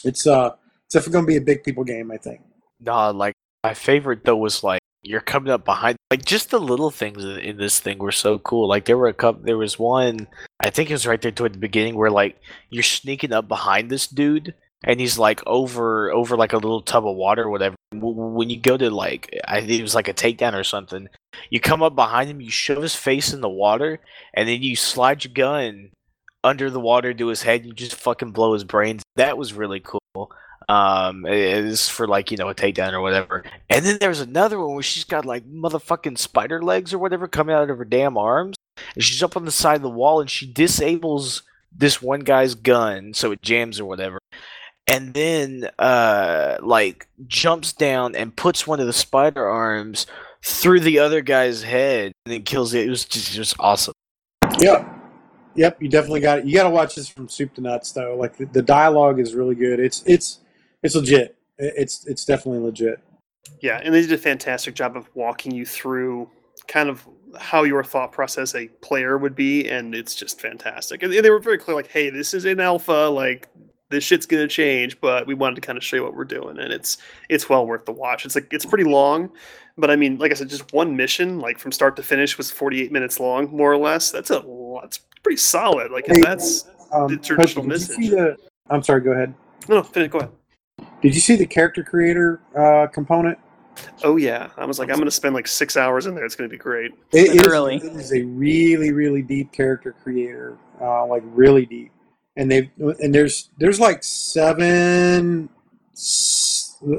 It's uh it's definitely going to be a big people game, I think. nah like my favorite though was like you're coming up behind like just the little things in this thing were so cool like there were a couple there was one i think it was right there toward the beginning where like you're sneaking up behind this dude and he's like over over like a little tub of water or whatever when you go to like i think it was like a takedown or something you come up behind him you shove his face in the water and then you slide your gun under the water to his head you just fucking blow his brains. That was really cool. Um it is for like you know a takedown or whatever. And then there's another one where she's got like motherfucking spider legs or whatever coming out of her damn arms and she's up on the side of the wall and she disables this one guy's gun so it jams or whatever and then uh like jumps down and puts one of the spider arms through the other guy's head and then kills it. It was just, just awesome. Yep. Yep, you definitely got it. You got to watch this from soup to nuts, though. Like the, the dialogue is really good. It's it's it's legit. It's it's definitely legit. Yeah, and they did a fantastic job of walking you through kind of how your thought process a player would be, and it's just fantastic. And they were very clear, like, "Hey, this is an alpha. Like, this shit's gonna change, but we wanted to kind of show you what we're doing, and it's it's well worth the watch. It's like it's pretty long, but I mean, like I said, just one mission, like from start to finish, was 48 minutes long, more or less. That's a lot. It's pretty solid. Like Hey, that's Um, The traditional Coach, did you message. see the- I'm sorry. Go ahead. no, no. Finish, go ahead. Did you see the character creator uh, component? Oh yeah, I was like, I'm gonna spend like six hours in there. It's gonna be great. It, it is- Really? it is a really really deep character creator, uh, like really deep. And they and there's there's like seven,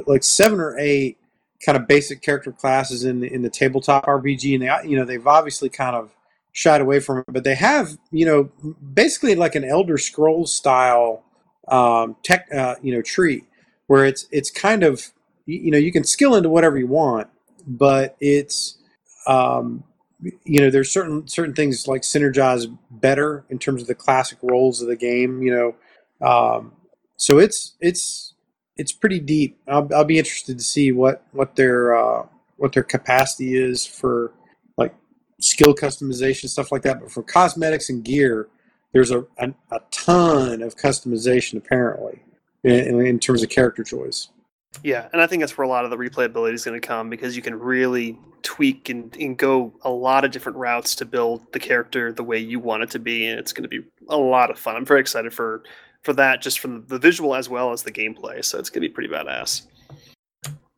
like seven or eight kind of basic character classes in the in the tabletop RPG, and they you know they've obviously kind of shied away from it, but they have, you know, basically like an Elder Scrolls style um, tech, uh, you know, tree where it's it's kind of you, know you can skill into whatever you want, but it's um, you know there's certain certain things like synergize better in terms of the classic roles of the game. You know, um, so it's it's it's pretty deep. I'll, I'll be interested to see what what their uh, what their capacity is for skill customization stuff like that. But for cosmetics and gear, there's a a, a ton of customization apparently in, in terms of character choice. Yeah, and I think that's where a lot of the replayability is going to come because you can really tweak and, and go a lot of different routes to build the character the way you want it to be, and it's going to be a lot of fun. I'm very excited for for that, just from the visual as well as the gameplay. So it's going to be pretty badass.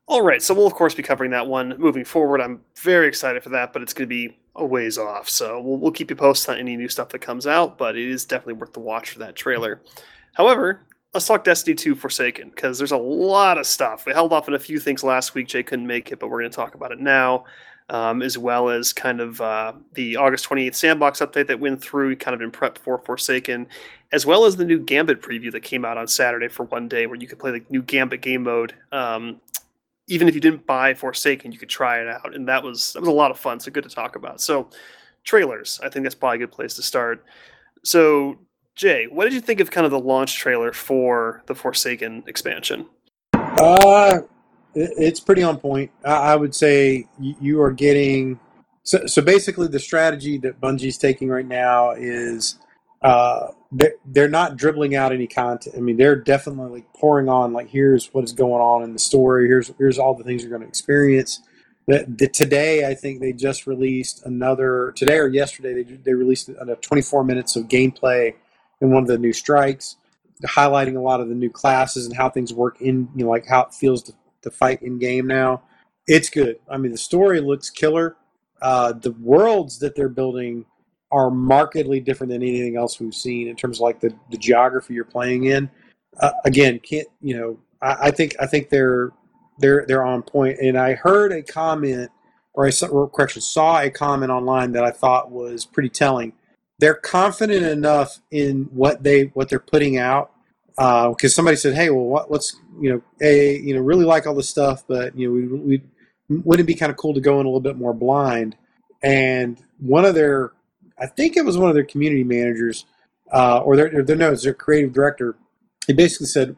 All right, so we'll of course be covering that one moving forward. I'm very excited for that, but it's going to be a ways off. So we'll, we'll keep you posted on any new stuff that comes out, but it is definitely worth the watch for that trailer. However, let's talk Destiny 2 Forsaken because there's a lot of stuff. We held off on a few things last week. Jay couldn't make it, but we're going to talk about it now, um, as well as kind of uh, the August 28th sandbox update that went through, kind of in prep for Forsaken, as well as the new Gambit preview that came out on Saturday for one day where you could play the new Gambit game mode. Um, even if you didn't buy Forsaken, you could try it out, and that was that was a lot of fun. So good to talk about. So trailers, I think that's probably a good place to start. So Jay, what did you think of kind of the launch trailer for the Forsaken expansion? Uh, it's pretty on point. I would say you are getting. So, so basically, the strategy that Bungie's taking right now is uh, they're not dribbling out any content. I mean, they're definitely like pouring on like here's what is going on in the story. Here's here's all the things you're going to experience. That today, I think they just released another today or yesterday they they released another 24 minutes of gameplay in one of the new strikes, highlighting a lot of the new classes and how things work in, you know, like how it feels to, to fight in game now. It's good. I mean, the story looks killer. Uh, the worlds that they're building are markedly different than anything else we've seen in terms of like the, the geography you're playing in. Uh, again, can't you know? I, I, think I think they're they're they're on point. And I heard a comment, or I saw, or correction, saw a comment online that I thought was pretty telling they're confident enough in what they what they're putting out because uh, somebody said, "Hey, well, what, what's you know, a you know, really like all this stuff, but you know, we, we wouldn't it be kind of cool to go in a little bit more blind." And one of their, I think it was one of their community managers, uh, or their their no, their creative director. He basically said,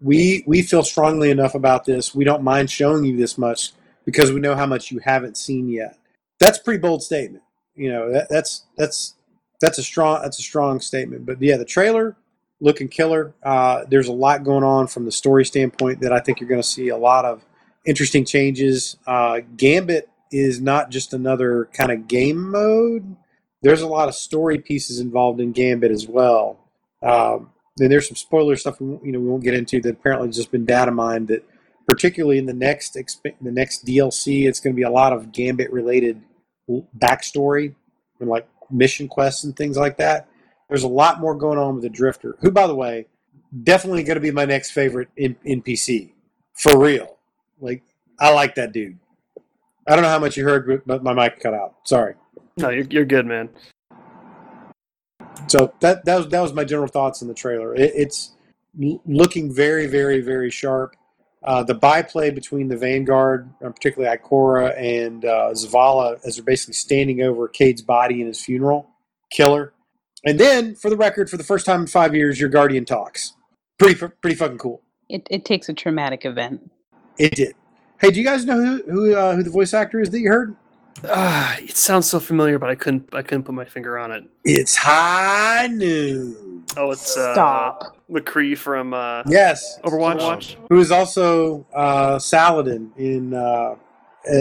"We we feel strongly enough about this. We don't mind showing you this much because we know how much you haven't seen yet." That's a pretty bold statement. You know, that, that's that's that's a strong that's a strong statement. But yeah, the trailer looking killer. Uh, there's a lot going on from the story standpoint that I think you're going to see a lot of interesting changes. Uh, Gambit is not just another kind of game mode. There's a lot of story pieces involved in Gambit as well. Um, and there's some spoiler stuff we, you know we won't get into that apparently just been data mined that particularly in the next exp- the next DLC it's going to be a lot of Gambit related backstory and like mission quests and things like that. There's a lot more going on with the Drifter, who, by the way, definitely going to be my next favorite in, NPC for real. Like, I like that dude. I don't know how much you heard, but my mic cut out. Sorry. No, you're, you're good, man. So that that was that was my general thoughts on the trailer. It, it's looking very, very, very sharp. Uh, the byplay between the Vanguard, uh, particularly Ikora and uh, Zavala, as they're basically standing over Cayde's body in his funeral, killer. And then, for the record, for the first time in five years, your Guardian talks. Pretty, pretty fucking cool. It, it takes a traumatic event. It did. Hey, do you guys know who who, uh, who the voice actor is that you heard? Uh, it sounds so familiar, but I couldn't I couldn't put my finger on it. It's High Noon. Oh, it's uh, Stop. McCree from uh, yes Overwatch. Overwatch. Who is also uh, Saladin in uh, uh,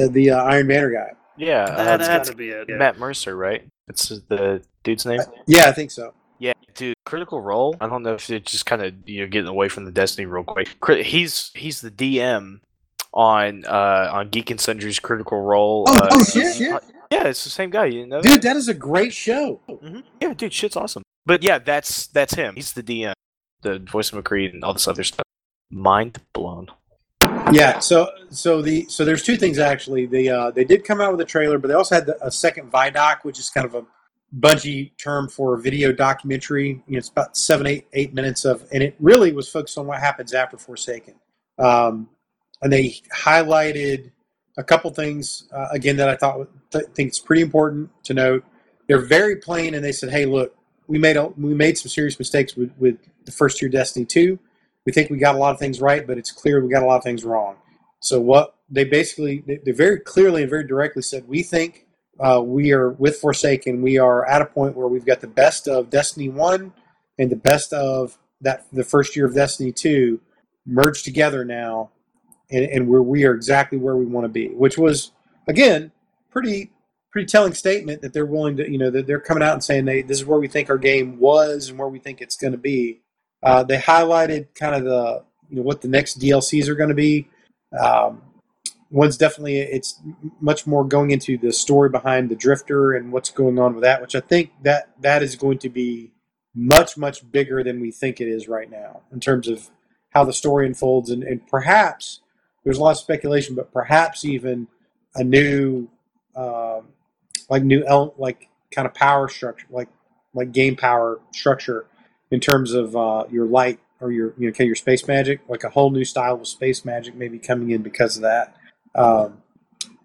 the uh, Iron Banner guy. Yeah, uh, that's got to be it. Yeah. Matt Mercer, right? That's the dude's name. yeah, I think so. Yeah, dude. Critical Role. I don't know if it's just kind of you know getting away from the Destiny real quick. He's he's the DM on uh on Geek and Sundry's Critical Role. Oh, uh, oh shit, shit. Yeah, it's the same guy. You know, dude, that is a great show. Mm-hmm. Yeah, dude, shit's awesome. But yeah, that's that's him. He's the DM, the voice of McCree, and all this other stuff. Mind blown. Yeah. So so the so there's two things actually. They uh, they did come out with a trailer, but they also had the, a second Vidoc, which is kind of a Bungie term for a video documentary. You know, it's about seven, eight, eight minutes of, and it really was focused on what happens after Forsaken. Um, and they highlighted a couple things uh, again that I thought th- think it's pretty important to note. They're very plain, and they said, "Hey, look, we made a, we made some serious mistakes with, with the first year Destiny two. We think we got a lot of things right, but it's clear we got a lot of things wrong. So what they basically they, they very clearly and very directly said, we think uh, we are with Forsaken. We are at a point where we've got the best of Destiny one and the best of that the first year of Destiny two merged together now, and, and where we are exactly where we want to be, which was again pretty pretty telling statement that they're willing to you know that they're coming out and saying they this is where we think our game was and where we think it's going to be. Uh, they highlighted kind of the you know what the next DLCs are going to be. Um, one's definitely it's much more going into the story behind the drifter and what's going on with that which i think that that is going to be much much bigger than we think it is right now in terms of how the story unfolds and, and perhaps there's a lot of speculation but perhaps even a new um, like new el- like kind of power structure like like game power structure in terms of uh, your light or your you know your space magic like a whole new style of space magic maybe coming in because of that um,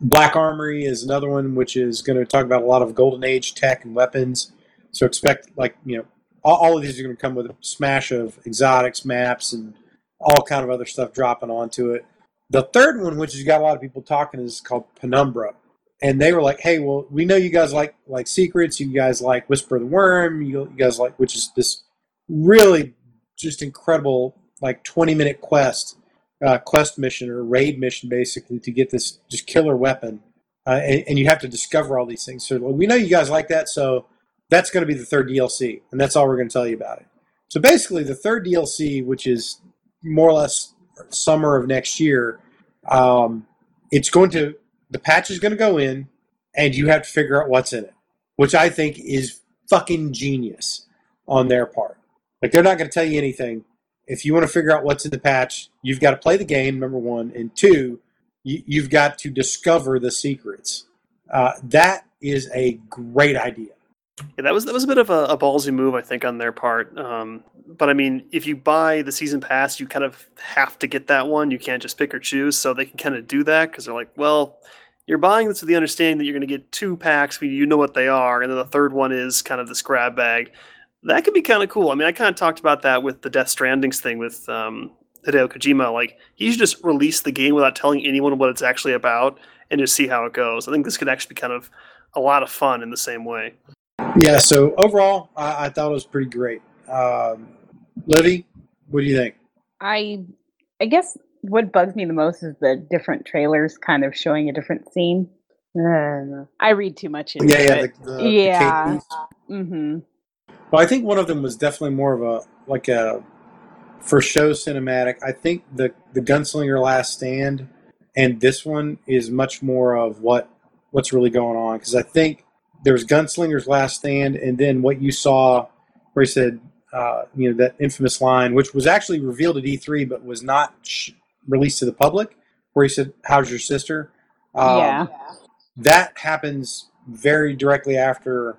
Black Armory is another one which is going to talk about a lot of Golden Age tech and weapons. So expect like you know all, all of these are going to come with a smash of exotics, maps, and all kind of other stuff dropping onto it. The third one, which has got a lot of people talking, is called Penumbra, and they were like, "Hey, well, we know you guys like like secrets. You guys like Whisper the Worm. You, you guys like which is this really just incredible like 20 minute quest uh, quest mission or raid mission basically to get this just killer weapon, uh, and, and, you have to discover all these things. So we know you guys like that, so that's going to be the third DLC, and that's all we're going to tell you about it. So basically, the third DLC, which is more or less summer of next year, um, it's going to the patch is going to go in, and you have to figure out what's in it, which I think is fucking genius on their part. Like they're not going to tell you anything if you want to figure out what's in the patch, you've got to play the game, number one. And two, you, have got to discover the secrets. Uh, that is a great idea. Yeah, that was that was a bit of a, a ballsy move, I think, on their part. Um, but I mean, if you buy the season pass, you kind of have to get that one. You can't just pick or choose. So they can kind of do that because they're like, well, you're buying this with the understanding that you're going to get two packs, but you know what they are, and then the third one is kind of this grab bag that could be kind of cool. I mean, I kind of talked about that with the Death Strandings thing with um, Hideo Kojima. Like, he should just release the game without telling anyone what it's actually about and just see how it goes. I think this could actually be kind of a lot of fun in the same way. Yeah. So overall, I, I thought it was pretty great. Um, Livy, what do you think? I, I guess what bugs me the most is the different trailers kind of showing a different scene. Uh, I read too much into yeah, yeah, it. The, the, yeah. The mm-hmm. Well, I think one of them was definitely more of a like a for show cinematic. I think the the Gunslinger Last Stand and this one is much more of what what's really going on because I think there was Gunslinger's Last Stand and then what you saw where he said uh, you know that infamous line which was actually revealed at E3 but was not sh- released to the public where he said how's your sister um, yeah that happens very directly after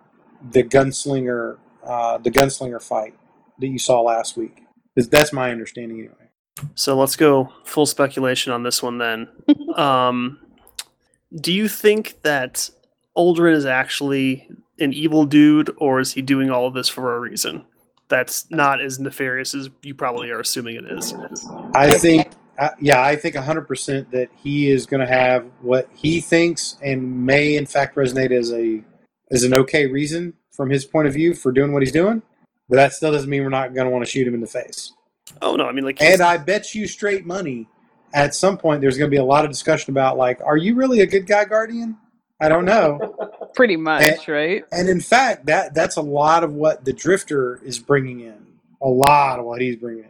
the gunslinger uh, the gunslinger fight that you saw last week. That's my understanding anyway. So let's go full speculation on this one then. um, do you think that Uldren is actually an evil dude, or is he doing all of this for a reason that's not as nefarious as you probably are assuming it is? I think, uh, yeah, I think 100% that he is going to have what he thinks and may, in fact, resonate as a as an okay reason from his point of view for doing what he's doing, but that still doesn't mean we're not going to want to shoot him in the face. Oh no, I mean like, and I bet you straight money, at some point there's going to be a lot of discussion about like, are you really a good guy, Guardian? I don't know. Pretty much, and, right? And in fact, that that's a lot of what the Drifter is bringing in. A lot of what he's bringing in.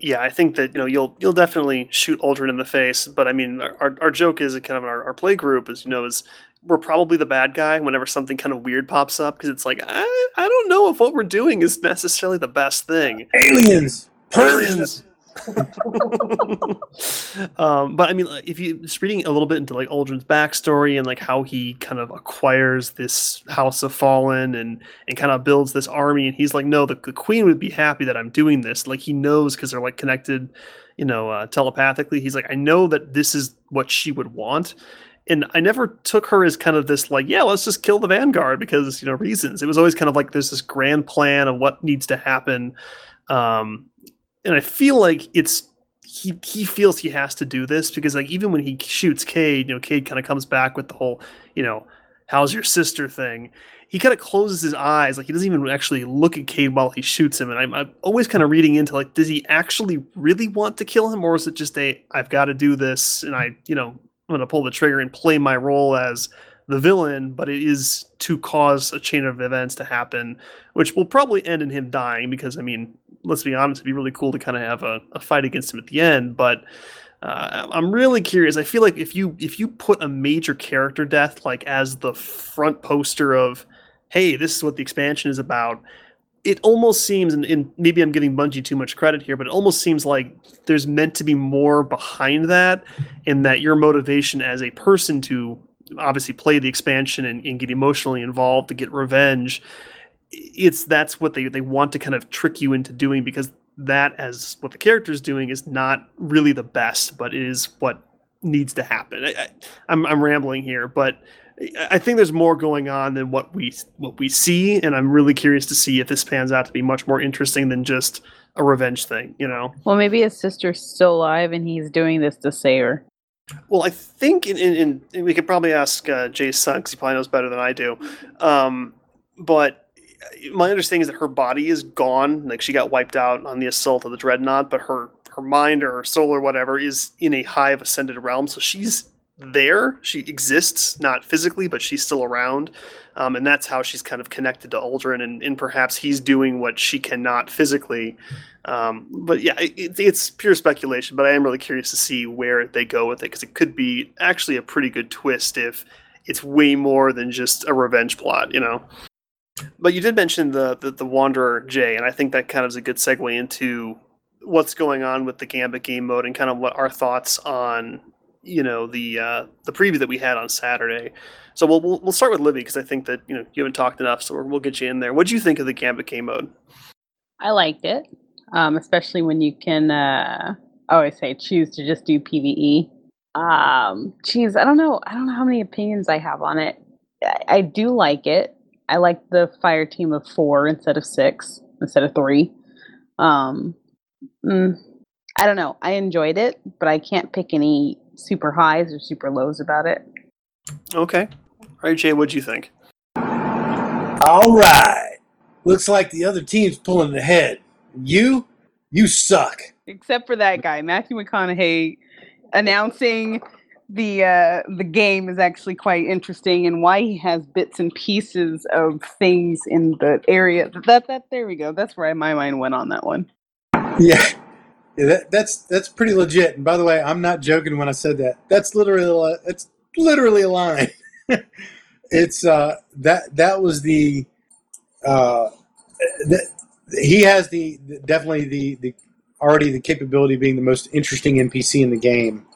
Yeah, I think that you know you'll you'll definitely shoot Uldren in the face, but I mean our, our joke is kind of our, our play group is you know is we're probably the bad guy whenever something kind of weird pops up because it's like I, I don't know if what we're doing is necessarily the best thing. Aliens, aliens. um, but I mean, if you just reading a little bit into like Uldren's backstory and like how he kind of acquires this House of Fallen and and kind of builds this army, and he's like, no, the, the Queen would be happy that I'm doing this. Like he knows because they're like connected, you know, uh, telepathically. He's like, I know that this is what she would want. And I never took her as kind of this like, yeah, let's just kill the Vanguard because you know reasons. It was always kind of like there's this grand plan of what needs to happen. Um, and I feel like it's he he feels he has to do this because like even when he shoots Cayde, you know, Cayde kind of comes back with the whole, you know, how's your sister thing. He kind of closes his eyes, like he doesn't even actually look at Cayde while he shoots him. And I'm, I'm always kind of reading into like, does he actually really want to kill him, or is it just a I've got to do this and I, you know, I'm going to pull the trigger and play my role as the villain, but it is to cause a chain of events to happen, which will probably end in him dying because I mean, let's be honest, it'd be really cool to kind of have a, a fight against him at the end. But uh, I'm really curious. I feel like if you if you put a major character death like as the front poster of, hey, this is what the expansion is about. It almost seems, and, and maybe I'm giving Bungie too much credit here, but it almost seems like there's meant to be more behind that, and that your motivation as a person to obviously play the expansion and, and get emotionally involved to get revenge it's that's what they they want to kind of trick you into doing because that as what the character is doing is not really the best, but it is what needs to happen. I, I, I'm I'm rambling here, but I think there's more going on than what we what we see, and I'm really curious to see if this pans out to be much more interesting than just a revenge thing. You know? Well, maybe his sister's still alive, and he's doing this to save her. Well, I think, in, in, in we could probably ask uh, Jay's son because he probably knows better than I do. Um, but my understanding is that her body is gone, like she got wiped out on the assault of the dreadnought, but her her mind or her soul or whatever is in a hive ascended realm, so she's there. She exists, not physically, but she's still around, um, and that's how she's kind of connected to Uldren, and, and perhaps he's doing what she cannot physically. Um, but yeah, it, it's pure speculation. But I am really curious to see where they go with it because it could be actually a pretty good twist if it's way more than just a revenge plot, you know. But you did mention the, the, the Wanderer Jay, and I think that kind of is a good segue into what's going on with the Gambit game mode and kind of what our thoughts on you know the uh, the preview that we had on Saturday. So we'll we'll, we'll start with Livy because I think that you know you haven't talked enough, so we'll get you in there. What do you think of the Gambit game mode? I liked it, um, especially when you can. Uh, I always say choose to just do PVE. Um, geez, I don't know. I don't know how many opinions I have on it. I, I do like it. I like the fire team of four instead of six, instead of three. Um, mm, I don't know. I enjoyed it, but I can't pick any super highs or super lows about it. Okay. All right, Jay, what'd you think? All right. Looks like the other team's pulling ahead. You, you suck. Except for that guy, Matthew McConaughey, announcing the uh, the game is actually quite interesting and why he has bits and pieces of things in the area. That that there we go. That's where my mind went on that one. Yeah. yeah that, that's that's pretty legit. And by the way, I'm not joking when I said that. That's literally it's literally a line. it's uh that that was the uh that, he has the definitely the the already the capability of being the most interesting NPC in the game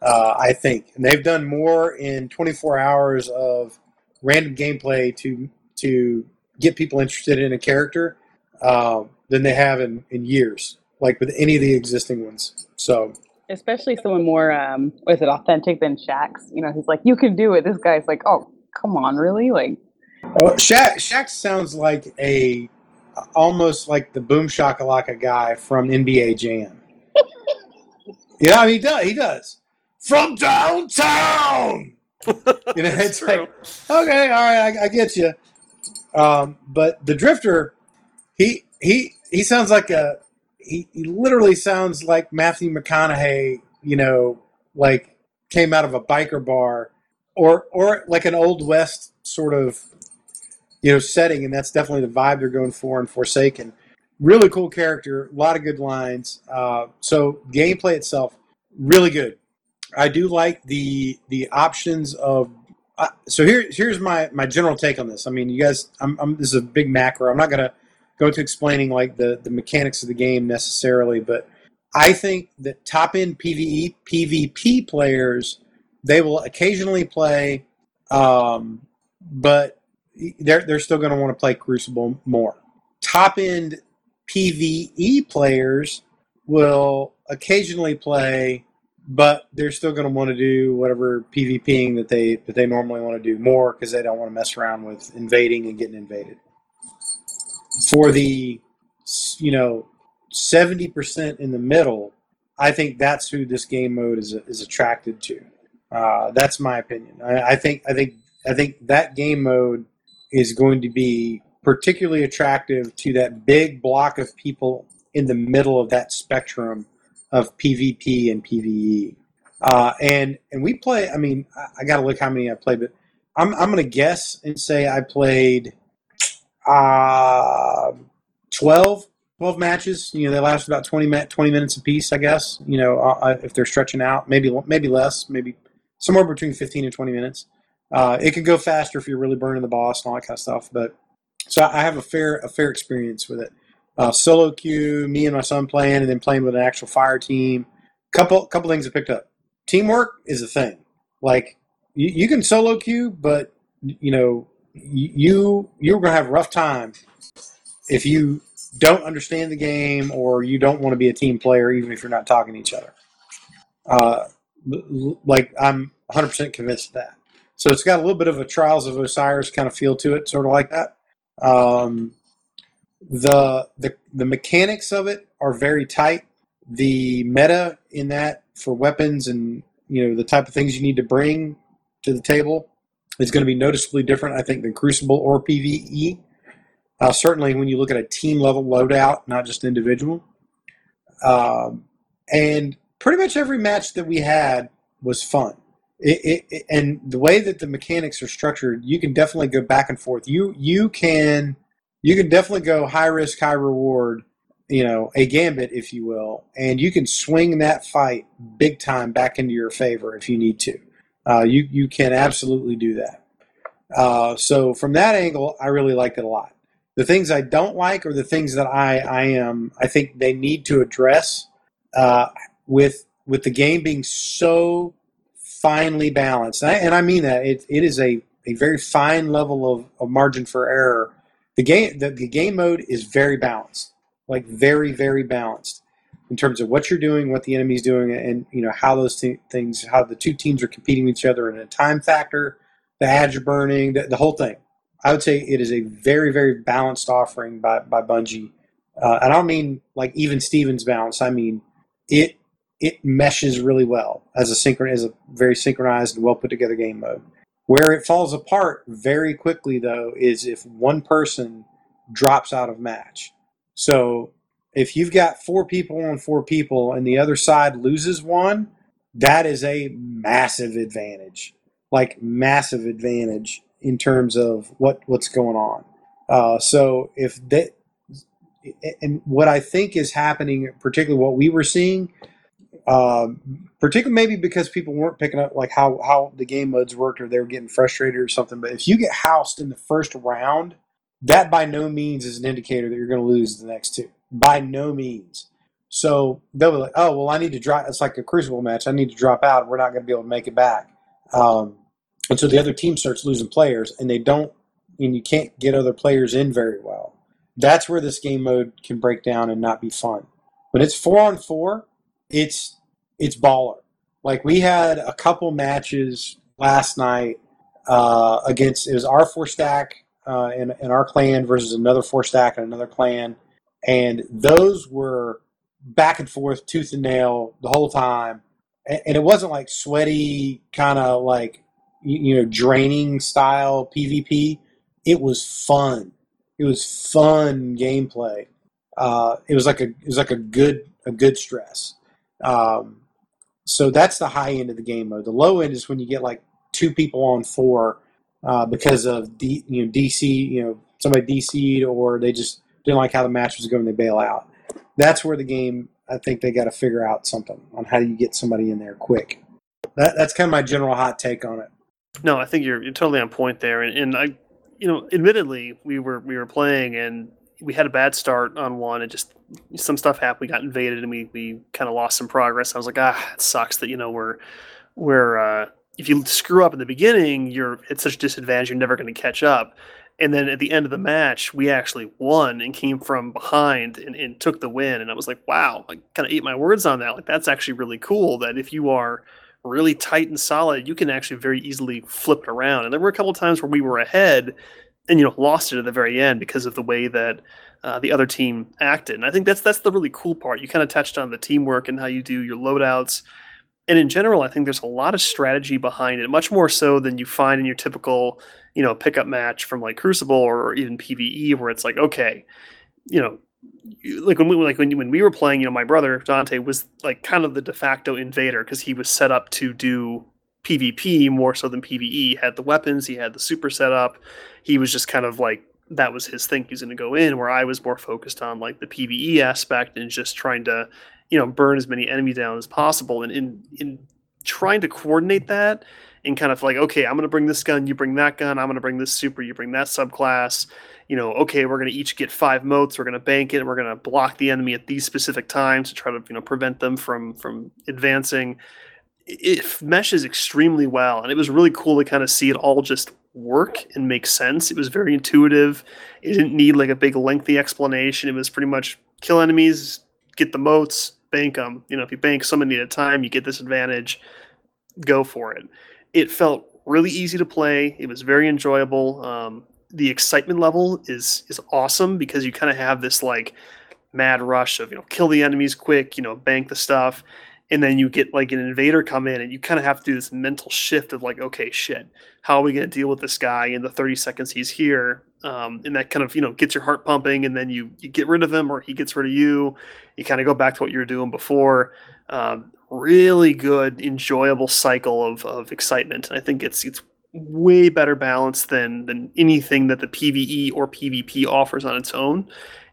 uh, I think, and they've done more in 24 hours of random gameplay to to get people interested in a character uh, than they have in, in years, like with any of the existing ones. So, especially someone more, um, was it authentic than Shaxx? You know, he's like, "You can do it." This guy's like, "Oh, come on, really?" Like, oh, Shaq Shaxx sounds like a almost like the Boom Shakalaka guy from NBA Jam. yeah, he does. He does from downtown. you know, it's true. like okay, all right, I, I get you. Um, but the drifter, he he he sounds like a he, he literally sounds like Matthew McConaughey. You know, like came out of a biker bar, or or like an old west sort of you know setting, and that's definitely the vibe they're going for in Forsaken. Really cool character, a lot of good lines. Uh, so gameplay itself, really good. I do like the the options of. Uh, so here here's my my general take on this. I mean, you guys, I'm, I'm this is a big macro. I'm not gonna go to explaining like the the mechanics of the game necessarily, but I think that top end PVE PvP players they will occasionally play, um, but they're they're still going to want to play Crucible more. Top end PVE players will occasionally play, but they're still going to want to do whatever PvPing that they that they normally want to do more because they don't want to mess around with invading and getting invaded. For the you know seventy percent in the middle, I think that's who this game mode is is attracted to. Uh, that's my opinion. I, I think I think I think that game mode is going to be particularly attractive to that big block of people in the middle of that spectrum of PvP and PvE. Uh, and and we play. I mean, I, I got to look how many I played, but I'm I'm to guess and say I played uh, 12, 12 matches. You know, they last about 20, 20 minutes apiece, I guess. You know, uh, uh, if they're stretching out, maybe maybe less, maybe somewhere between 15 and 20 minutes. Uh, it can go faster if you're really burning the boss and all that kind of stuff. But so I have a fair a fair experience with it. Uh, solo queue, me and my son playing, and then playing with an actual fire team. Couple couple things I picked up. Teamwork is a thing. Like you, you can solo queue, but you know you you're gonna have a rough time if you don't understand the game or you don't want to be a team player, even if you're not talking to each other. Uh, like I'm 100% convinced of that. So it's got a little bit of a Trials of Osiris kind of feel to it, sort of like that. Um, the the the mechanics of it are very tight. The meta in that for weapons and you know the type of things you need to bring to the table is going to be noticeably different, I think, than Crucible or PVE. Uh, certainly, when you look at a team level loadout, not just individual. Um, and pretty much every match that we had was fun. It, it, and the way that the mechanics are structured, you can definitely go back and forth. You you can you can definitely go high risk, high reward. You know, a gambit, if you will, and you can swing that fight big time back into your favor if you need to. Uh, you you can absolutely do that. Uh, so from that angle, I really liked it a lot. The things I don't like are the things that I I am I think they need to address uh, with with the game being so finely balanced, and I, and I mean that it, it is a, a very fine level of, of margin for error. The game the, the game mode is very balanced, like very very balanced in terms of what you're doing, what the enemy's doing, and you know how those t- things, how the two teams are competing with each other, and a time factor, the ads are burning, the, the, whole thing. I would say it is a very very balanced offering by by Bungie, uh, and I don't mean like even Stevens balance. I mean it it meshes really well as a synchron as a very synchronized and well put together game mode. Where it falls apart very quickly though is if one person drops out of match. So if you've got four people on four people and the other side loses one, that is a massive advantage. Like massive advantage in terms of what what's going on. Uh, so if that and what I think is happening, particularly what we were seeing, um, particularly maybe because people weren't picking up like how how the game modes worked, or they were getting frustrated or something. But if you get housed in the first round, that by no means is an indicator that you're going to lose the next two. By no means. So they'll be like, "Oh, well, I need to drop." It's like a crucible match. I need to drop out. We're not going to be able to make it back. Um, and so the other team starts losing players, and they don't, and you can't get other players in very well. That's where this game mode can break down and not be fun. When it's four on four, it's it's baller. Like we had a couple matches last night uh, against it was our four stack uh, in, our clan versus another four stack and another clan, and those were back and forth, tooth and nail the whole time. And, and it wasn't like sweaty, kind of like you know draining style PvP. It was fun. It was fun gameplay. Uh, it was like a it was like a good a good stress. Um, so that's the high end of the game mode. The low end is when you get like two people on four uh, because of D, you know DC, you know somebody DC'd or they just didn't like how the match was going. They bail out. That's where the game. I think they got to figure out something on how do you get somebody in there quick. That, that's kind of my general hot take on it. No, I think you're, you're totally on point there, and, and I, you know, admittedly, we were we were playing, and we had a bad start on one, and just some stuff happened. We got invaded, and we we kind of lost some progress. I was like, ah, it sucks that you know we're we're uh, if you screw up in the beginning, you're at such a disadvantage. You're never going to catch up. And then at the end of the match, we actually won and came from behind and, and took the win. And I was like, wow, I kind of ate my words on that. Like that's actually really cool. That if you are really tight and solid, you can actually very easily flip it around. And there were a couple times where we were ahead and you know lost it at the very end because of the way that uh, the other team acted. And I think that's that's the really cool part. You kind of touched on the teamwork and how you do your loadouts. And in general, I think there's a lot of strategy behind it, much more so than you find in your typical, you know, pickup match from like Crucible or even PVE, where it's like, okay, you know, like when we like when when we were playing, you know, my brother Dante was like kind of the de facto invader because he was set up to do PvP more so than PvE. He had the weapons, he had the super setup. He was just kind of like that was his thing. He's going to go in. Where I was more focused on like the PVE aspect and just trying to, you know, burn as many enemies down as possible. And in in trying to coordinate that and kind of like, okay, I'm going to bring this gun, you bring that gun. I'm going to bring this super, you bring that subclass. You know, okay, we're going to each get five motes. We're going to bank it. We're going to block the enemy at these specific times to try to you know prevent them from from advancing it meshes extremely well and it was really cool to kind of see it all just work and make sense. It was very intuitive. It didn't need like a big lengthy explanation. It was pretty much kill enemies get the motes, bank them you know if you bank so many at a time you get this advantage. Go for it. It felt really easy to play. It was very enjoyable. Um, the excitement level is is awesome because you kind of have this like mad rush of you know kill the enemies quick you know bank the stuff and then you get like an invader come in and you kind of have to do this mental shift of like okay shit how are we going to deal with this guy in the 30 seconds he's here? Um, and that kind of you know gets your heart pumping and then you you get rid of him or he gets rid of you. You kind of go back to what you were doing before. Um, really good enjoyable cycle of, of excitement and i think it's it's way better balanced than than anything that the pve or pvp offers on its own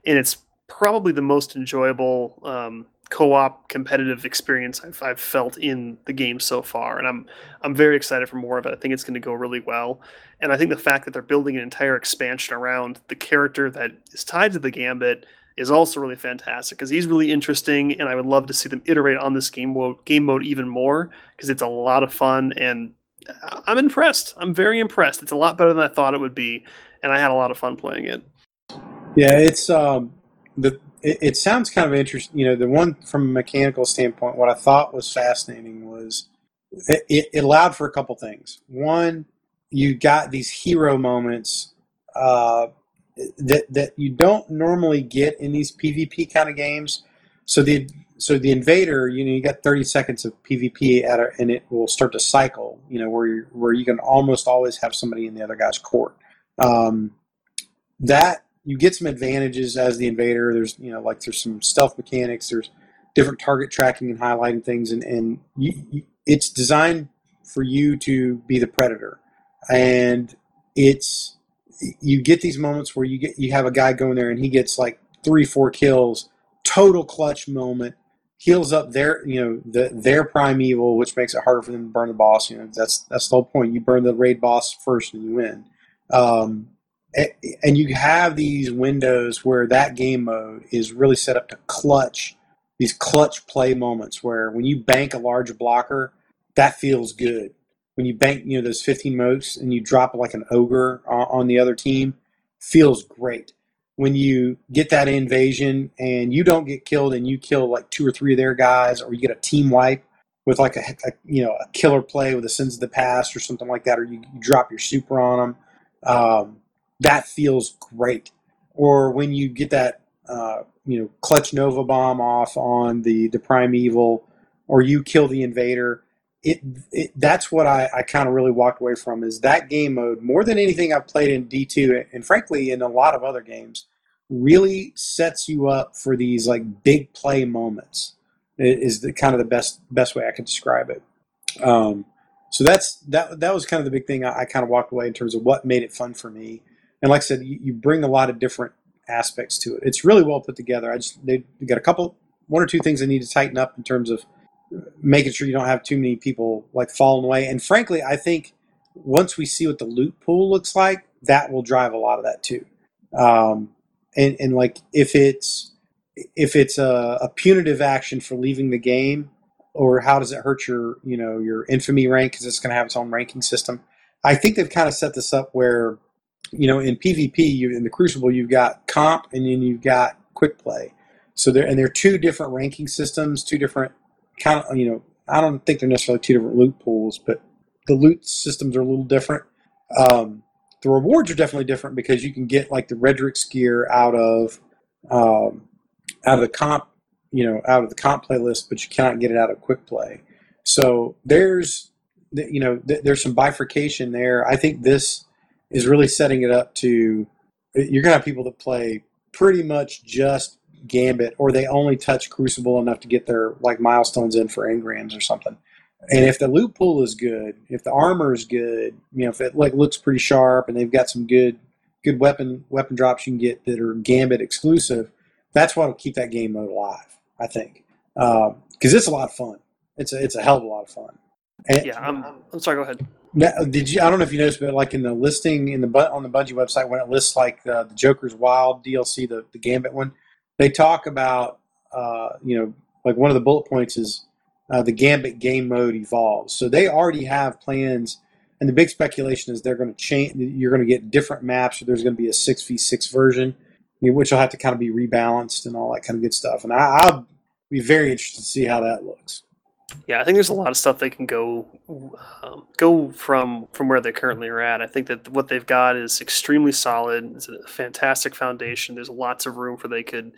and it's probably the most enjoyable um, co-op competitive experience I've, I've felt in the game so far, and I'm I'm very excited for more of it. I think it's going to go really well, and I think the fact that they're building an entire expansion around the character that is tied to the Gambit is also really fantastic because he's really interesting, and I would love to see them iterate on this game mode game mode even more because it's a lot of fun and I'm impressed. I'm very impressed. It's a lot better than I thought it would be, and I had a lot of fun playing it. Yeah, it's um the it, it, sounds kind of interesting. You know, the one from a mechanical standpoint, what I thought was fascinating was it, it allowed for a couple things. One, you got these hero moments uh, that that you don't normally get in these PvP kind of games. So the so the invader, you know, you got 30 seconds of PvP at a, and it will start to cycle. You know, where you where you can almost always have somebody in the other guy's court. Um, that you get some advantages as the invader. There's you know like there's some stealth mechanics. There's different target tracking and highlighting things, and and you, it's designed for you to be the predator, and it's you get these moments where you get you have a guy going there and he gets like three four kills, total clutch moment. Heals up their, you know, the, their primeval, which makes it harder for them to burn the boss. You know, that's that's the whole point. You burn the raid boss first, and you win. Um, and you have these windows where that game mode is really set up to clutch these clutch play moments where when you bank a large blocker that feels good. When you bank you know those 15 motes and you drop like an ogre on the other team feels great. When you get that invasion and you don't get killed and you kill like two or three of their guys or you get a team wipe with like a, a you know a killer play with a sins of the past or something like that or you, you drop your super on them um, that feels great. Or when you get that, uh, you know, clutch Nova bomb off on the the primeval, or you kill the invader. It, it that's what I, I kind of really walked away from is that game mode more than anything I've played in D2 and frankly in a lot of other games really sets you up for these like big play moments is the kind of the best best way I could describe it. Um, so that's that that was kind of the big thing I, I kind of walked away in terms of what made it fun for me and like I said, you, you, bring a lot of different aspects to it. It's really well put together. I just they got a couple, one or two things they need to tighten up in terms of making sure you don't have too many people like falling away. And frankly, I think once we see what the loot pool looks like, that will drive a lot of that too. Um, and and like if it's if it's a, a punitive action for leaving the game, or how does it hurt your you know your infamy rank because it's going to have its own ranking system. I think they've kind of set this up where you know in PvP you in the Crucible you've got comp and then you've got quick play. So there and they're two different ranking systems, two different kind of you know I don't think they're necessarily two different loot pools, but the loot systems are a little different. Um, the rewards are definitely different because you can get like the Redrix gear out of um, out of the comp, you know, out of the comp playlist, but you cannot get it out of quick play. So there's you know there's some bifurcation there. I think this is really setting it up to you're gonna have people that play pretty much just Gambit, or they only touch Crucible enough to get their like milestones in for engrams or something. And if the loot pool is good, if the armor is good, you know, if it like looks pretty sharp and they've got some good good weapon weapon drops you can get that are Gambit exclusive, that's what'll keep that game mode alive. I think because um, it's a lot of fun. It's a it's a hell of a lot of fun. And, yeah, I'm, I'm sorry. Go ahead. Did you? I don't know if you noticed, but like in the listing in the on the Bungie website when it lists like uh, the Joker's Wild DLC, the the Gambit one, they talk about uh, you know like one of the bullet points is uh, the Gambit game mode evolves. So they already have plans, and the big speculation is they're going to change. You're going to get different maps, or there's going to be a six v six version, which will have to kind of be rebalanced and all that kind of good stuff. And I, I'll be very interested to see how that looks. Yeah, I think there's a lot of stuff they can go um, go from from where they currently are at. I think that what they've got is extremely solid. It's a fantastic foundation. There's lots of room for they could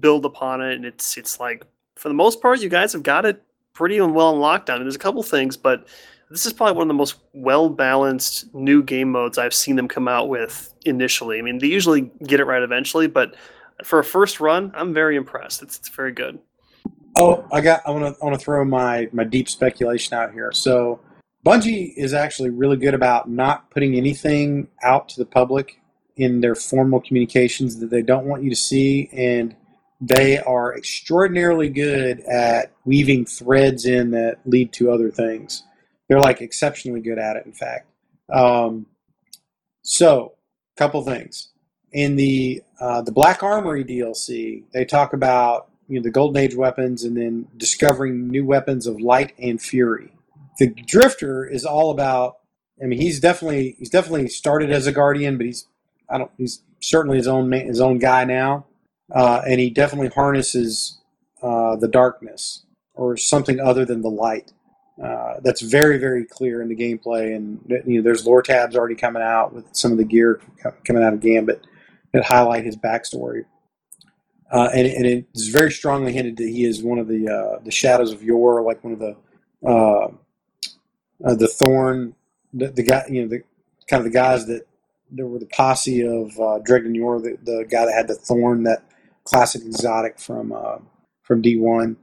build upon it, and it's it's like for the most part, you guys have got it pretty well in lockdown. And there's a couple things, but this is probably one of the most well balanced new game modes I've seen them come out with initially. I mean, they usually get it right eventually, but for a first run, I'm very impressed. It's, it's very good. Oh, I got. I want to. I want to throw my my deep speculation out here. So, Bungie is actually really good about not putting anything out to the public in their formal communications that they don't want you to see, and they are extraordinarily good at weaving threads in that lead to other things. They're like exceptionally good at it, in fact. Um, so, a couple things in the uh, the Black Armory DLC, they talk about you know the Golden Age weapons and then discovering new weapons of light and fury. The Drifter is all about. I mean, he's definitely he's definitely started as a guardian, but he's I don't he's certainly his own man, his own guy now uh, and he definitely harnesses uh, the darkness or something other than the light. Uh, that's very very clear in the gameplay, and you know there's lore tabs already coming out with some of the gear coming out of Gambit that highlight his backstory. Uh, and, and it's very strongly hinted that he is one of the uh, the shadows of yore, like one of the uh, the thorn, the, the guy, you know, the kind of the guys that there were the posse of uh, Dredgen Yor, the, the guy that had the thorn that classic exotic from uh, from D1.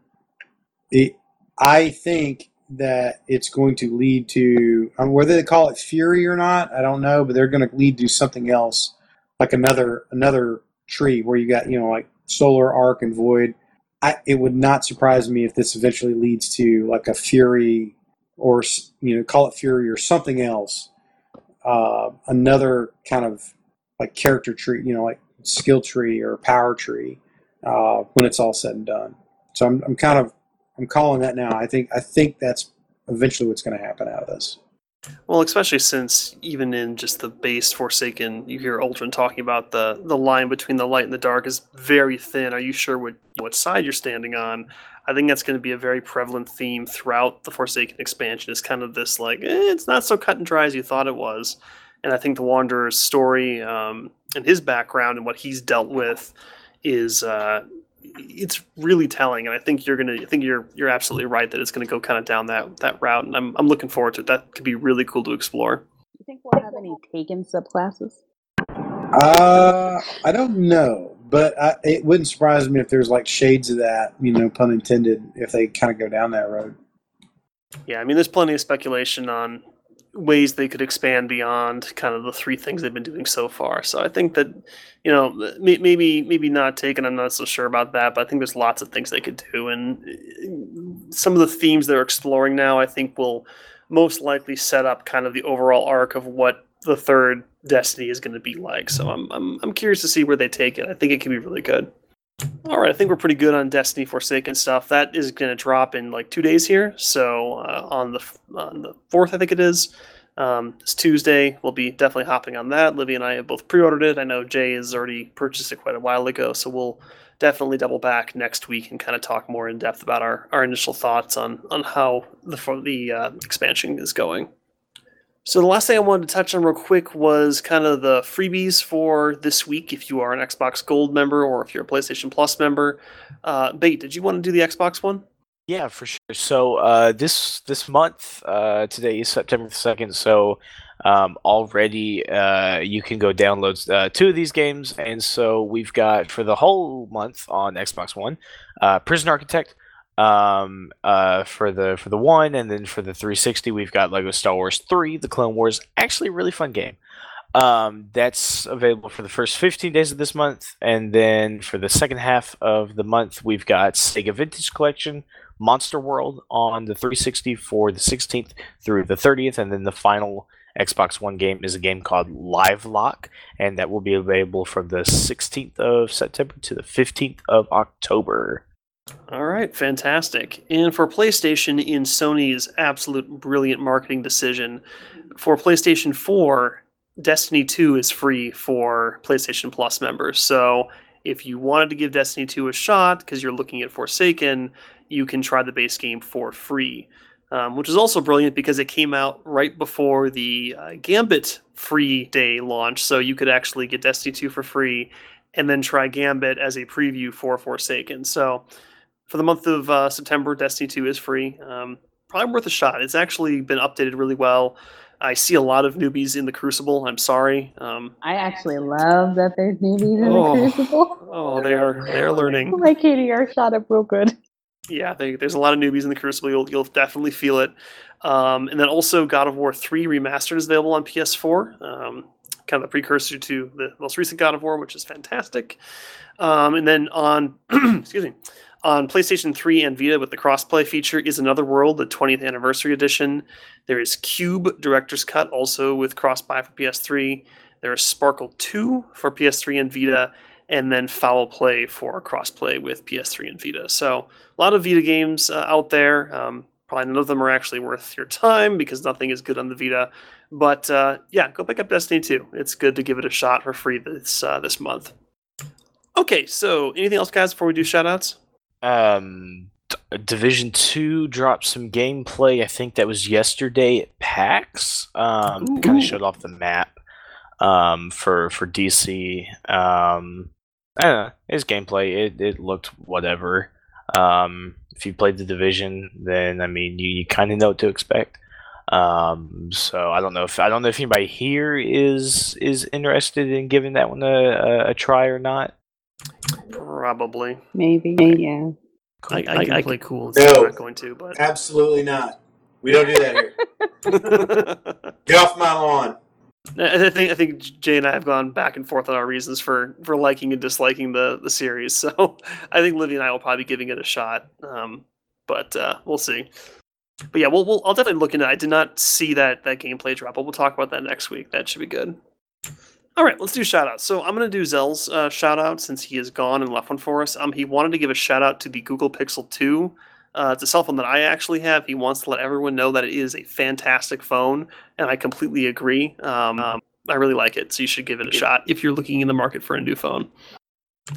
I think that it's going to lead to um, whether they call it Fury or not, I don't know, but they're going to lead to something else, like another another tree where you got you know like Solar Arc and Void. I, it would not surprise me if this eventually leads to like a Fury or you know call it Fury or something else, uh, another kind of like character tree, you know, like skill tree or power tree uh, when it's all said and done. So I'm, I'm kind of I'm calling that now. I think I think that's eventually what's going to happen out of this. Well, especially since even in just the base Forsaken, you hear Uldren talking about the the line between the light and the dark is very thin. Are you sure what what side you're standing on? I think that's going to be a very prevalent theme throughout the Forsaken expansion. Is kind of this like eh, it's not so cut and dry as you thought it was and I think the Wanderer's story um, and his background and what he's dealt with is uh, it's really telling. And I think you're gonna, I think you're you're absolutely right that it's gonna go kind of down that that route, and I'm I'm looking forward to it. That could be really cool to explore. Do you think we'll have any taken subclasses? Uh, I don't know, but I, it wouldn't surprise me if there's like shades of that, you know, pun intended, if they kind of go down that road. Yeah, I mean, there's plenty of speculation on ways they could expand beyond kind of the three things they've been doing so far. So I think that you know maybe maybe not taken. I'm not so sure about that, but I think there's lots of things they could do, and uh, some of the themes they're exploring now, I think will most likely set up kind of the overall arc of what the third Destiny is going to be like. So I'm, I'm I'm curious to see where they take it. I think it can be really good. All right, I think we're pretty good on Destiny Forsaken stuff. That is going to drop in like two days here. So uh, on the on the fourth, I think it is. Um, it's Tuesday. We'll be definitely hopping on that. Livy and I have both pre-ordered it. I know Jay has already purchased it quite a while ago, so we'll definitely double back next week and kind of talk more in depth about our, our initial thoughts on on how the the uh, expansion is going. So the last thing I wanted to touch on real quick was kind of the freebies for this week. If you are an Xbox Gold member or if you're a PlayStation Plus member, uh, Bait, did you want to do the Xbox one? Yeah, for sure. So uh, this this month, uh, today is September second. So um, already uh, you can go download uh, two of these games, and so we've got for the whole month on Xbox One, uh, Prison Architect, um, uh, for the for the one, and then for the 360, we've got Lego Star Wars 3: The Clone Wars. Actually, a really fun game. Um, that's available for the first 15 days of this month, and then for the second half of the month, we've got Sega Vintage Collection, Monster World on the 360 for the 16th through the 30th, and then the final Xbox One game is a game called Livelock, and that will be available from the 16th of September to the 15th of October. All right, fantastic. And for PlayStation, in Sony's absolute brilliant marketing decision, for PlayStation 4, Destiny 2 is free for PlayStation Plus members. So if you wanted to give Destiny 2 a shot because you're looking at Forsaken, you can try the base game for free. Um, which is also brilliant because it came out right before the uh, Gambit free day launch. So you could actually get Destiny 2 for free and then try Gambit as a preview for Forsaken. So for the month of uh, September, Destiny 2 is free. Um, probably worth a shot. It's actually been updated really well. I see a lot of newbies in the Crucible. I'm sorry. Um, I actually love that there's newbies in Oh. the Crucible. oh, they are they are learning. My KDR shot up real good. Yeah, they, there's a lot of newbies in the Crucible. You'll you'll definitely feel it. Um, and then also God of War 3 Remastered is available on PS4. Um, kind of the precursor to the most recent God of War, which is fantastic. Um, and then on excuse me, on PlayStation 3 and Vita with the crossplay feature is Another World, the 20th anniversary edition. There is QUBE Director's Cut, also with cross-buy for PS3. There is Sparkle 2 for PS3 and Vita, and then Foul Play for crossplay with PS3 and Vita. So a lot of Vita games uh, out there. Um, probably none of them are actually worth your time because nothing is good on the Vita. But uh, yeah, go pick up Destiny 2. It's good to give it a shot for free this uh, this month. Okay, so anything else, guys, before we do shoutouts? Um, D- Division Two dropped some gameplay. I think that was yesterday at PAX. Um, kind of showed off the map. Um, for for DC. Um, I don't know. It's gameplay. It it looked whatever. Um, if you played the Division, then I mean, you, you kind of know what to expect. Um, so I don't know if I don't know if anybody here is is interested in giving that one a, a, a try or not. Probably. Maybe, yeah. I, I, can play cool and No. I'm not going to, but. Absolutely not. We don't do that here. Get off my lawn. I I think I think Jay and I have gone back and forth on our reasons for for liking and disliking the the series. So I think Livy and I will probably be giving it a shot. Um, but uh, we'll see. But yeah, we'll, we'll I'll definitely look into. it. I did not see that that gameplay drop, but we'll talk about that next week. That should be good. All right, let's do shout outs. So I'm going to do Zell's uh, shout out since he is gone and left one for us. Um, he wanted to give a shout out to the Google Pixel 2. Uh, it's a cell phone that I actually have. He wants to let everyone know that it is a fantastic phone, and I completely agree. Um, um, I really like it, so you should give it a shot if you're looking in the market for a new phone.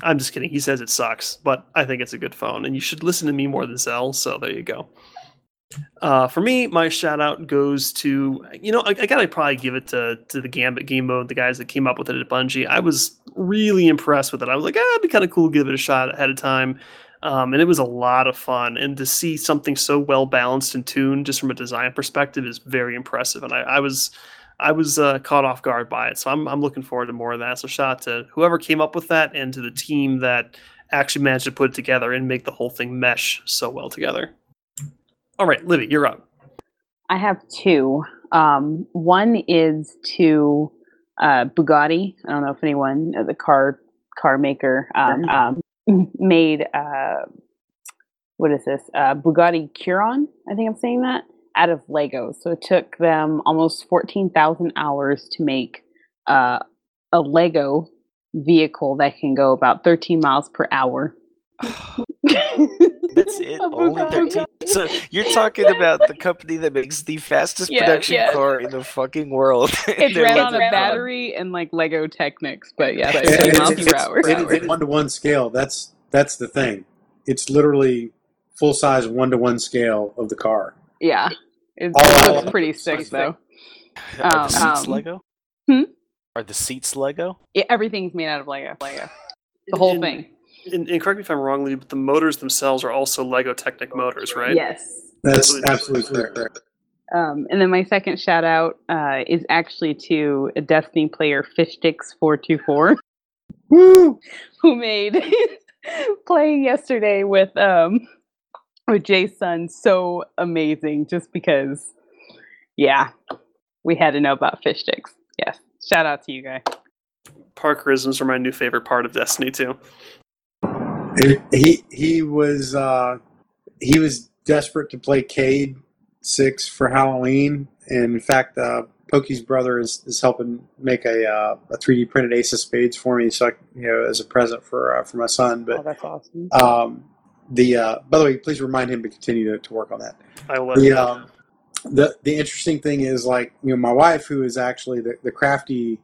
I'm just kidding. He says it sucks, but I think it's a good phone, and you should listen to me more than Zell. So there you go. Uh, for me, my shout out goes to you know I, I gotta probably give it to to the Gambit game mode, the guys that came up with it at Bungie. I was really impressed with it. I was like, ah, it'd be kind of cool to give it a shot ahead of time. Um, and it was a lot of fun. And to see something so well balanced and tuned, just from a design perspective, is very impressive. And I, I was, I was uh, caught off guard by it. So I'm, I'm looking forward to more of that. So shout out to whoever came up with that and to the team that actually managed to put it together and make the whole thing mesh so well together. All right, Livy, you're up. I have two. Um, one is to uh, Bugatti. I don't know if anyone, uh, the car car maker, um, um, made uh, what is this? Uh, Bugatti Chiron. I think I'm saying that out of Legos. So it took them almost fourteen thousand hours to make uh, a Lego vehicle that can go about 13 miles per hour. That's it. Only Bugatti. 13. So you're talking about the company that makes the fastest Yeah, production yeah. car in the fucking world. It ran on a "Oh, battery and like Lego Technics, but yeah, But 13 It- miles it's- per it's- hour. it- it's one to one scale. That's that's the thing. It's literally full size one to one scale of the car. Yeah, it, All- it looks pretty sick though. Are the Um, seats um, Lego? hmm? Are the seats Lego? Yeah, everything's made out of Lego. Lego, the whole And- thing. And, and correct me if I'm wrong, Lee, but the motors themselves are also Lego Technic motors, right? Yes. That's Absolutely. absolutely correct. Um, and then my second shout out uh, is actually to a Destiny player, Fishtix424, who made playing yesterday with um, with Jay's son so amazing. Just because, yeah, we had to know about Fishtix. Yes, shout out to you guys. Parkerisms are my new favorite part of Destiny 2. It- he he was uh, he was desperate to play Cayde Six for Halloween, and in fact, uh, Pokey's brother is, is helping make a uh, a 3D printed Ace of Spades for me, so I, you know, as a present for uh, for my son. But that's awesome. um, the uh, by the way, please remind him to continue to, to work on that. I will let the you um, the the interesting thing is like you know my wife who is actually the, the crafty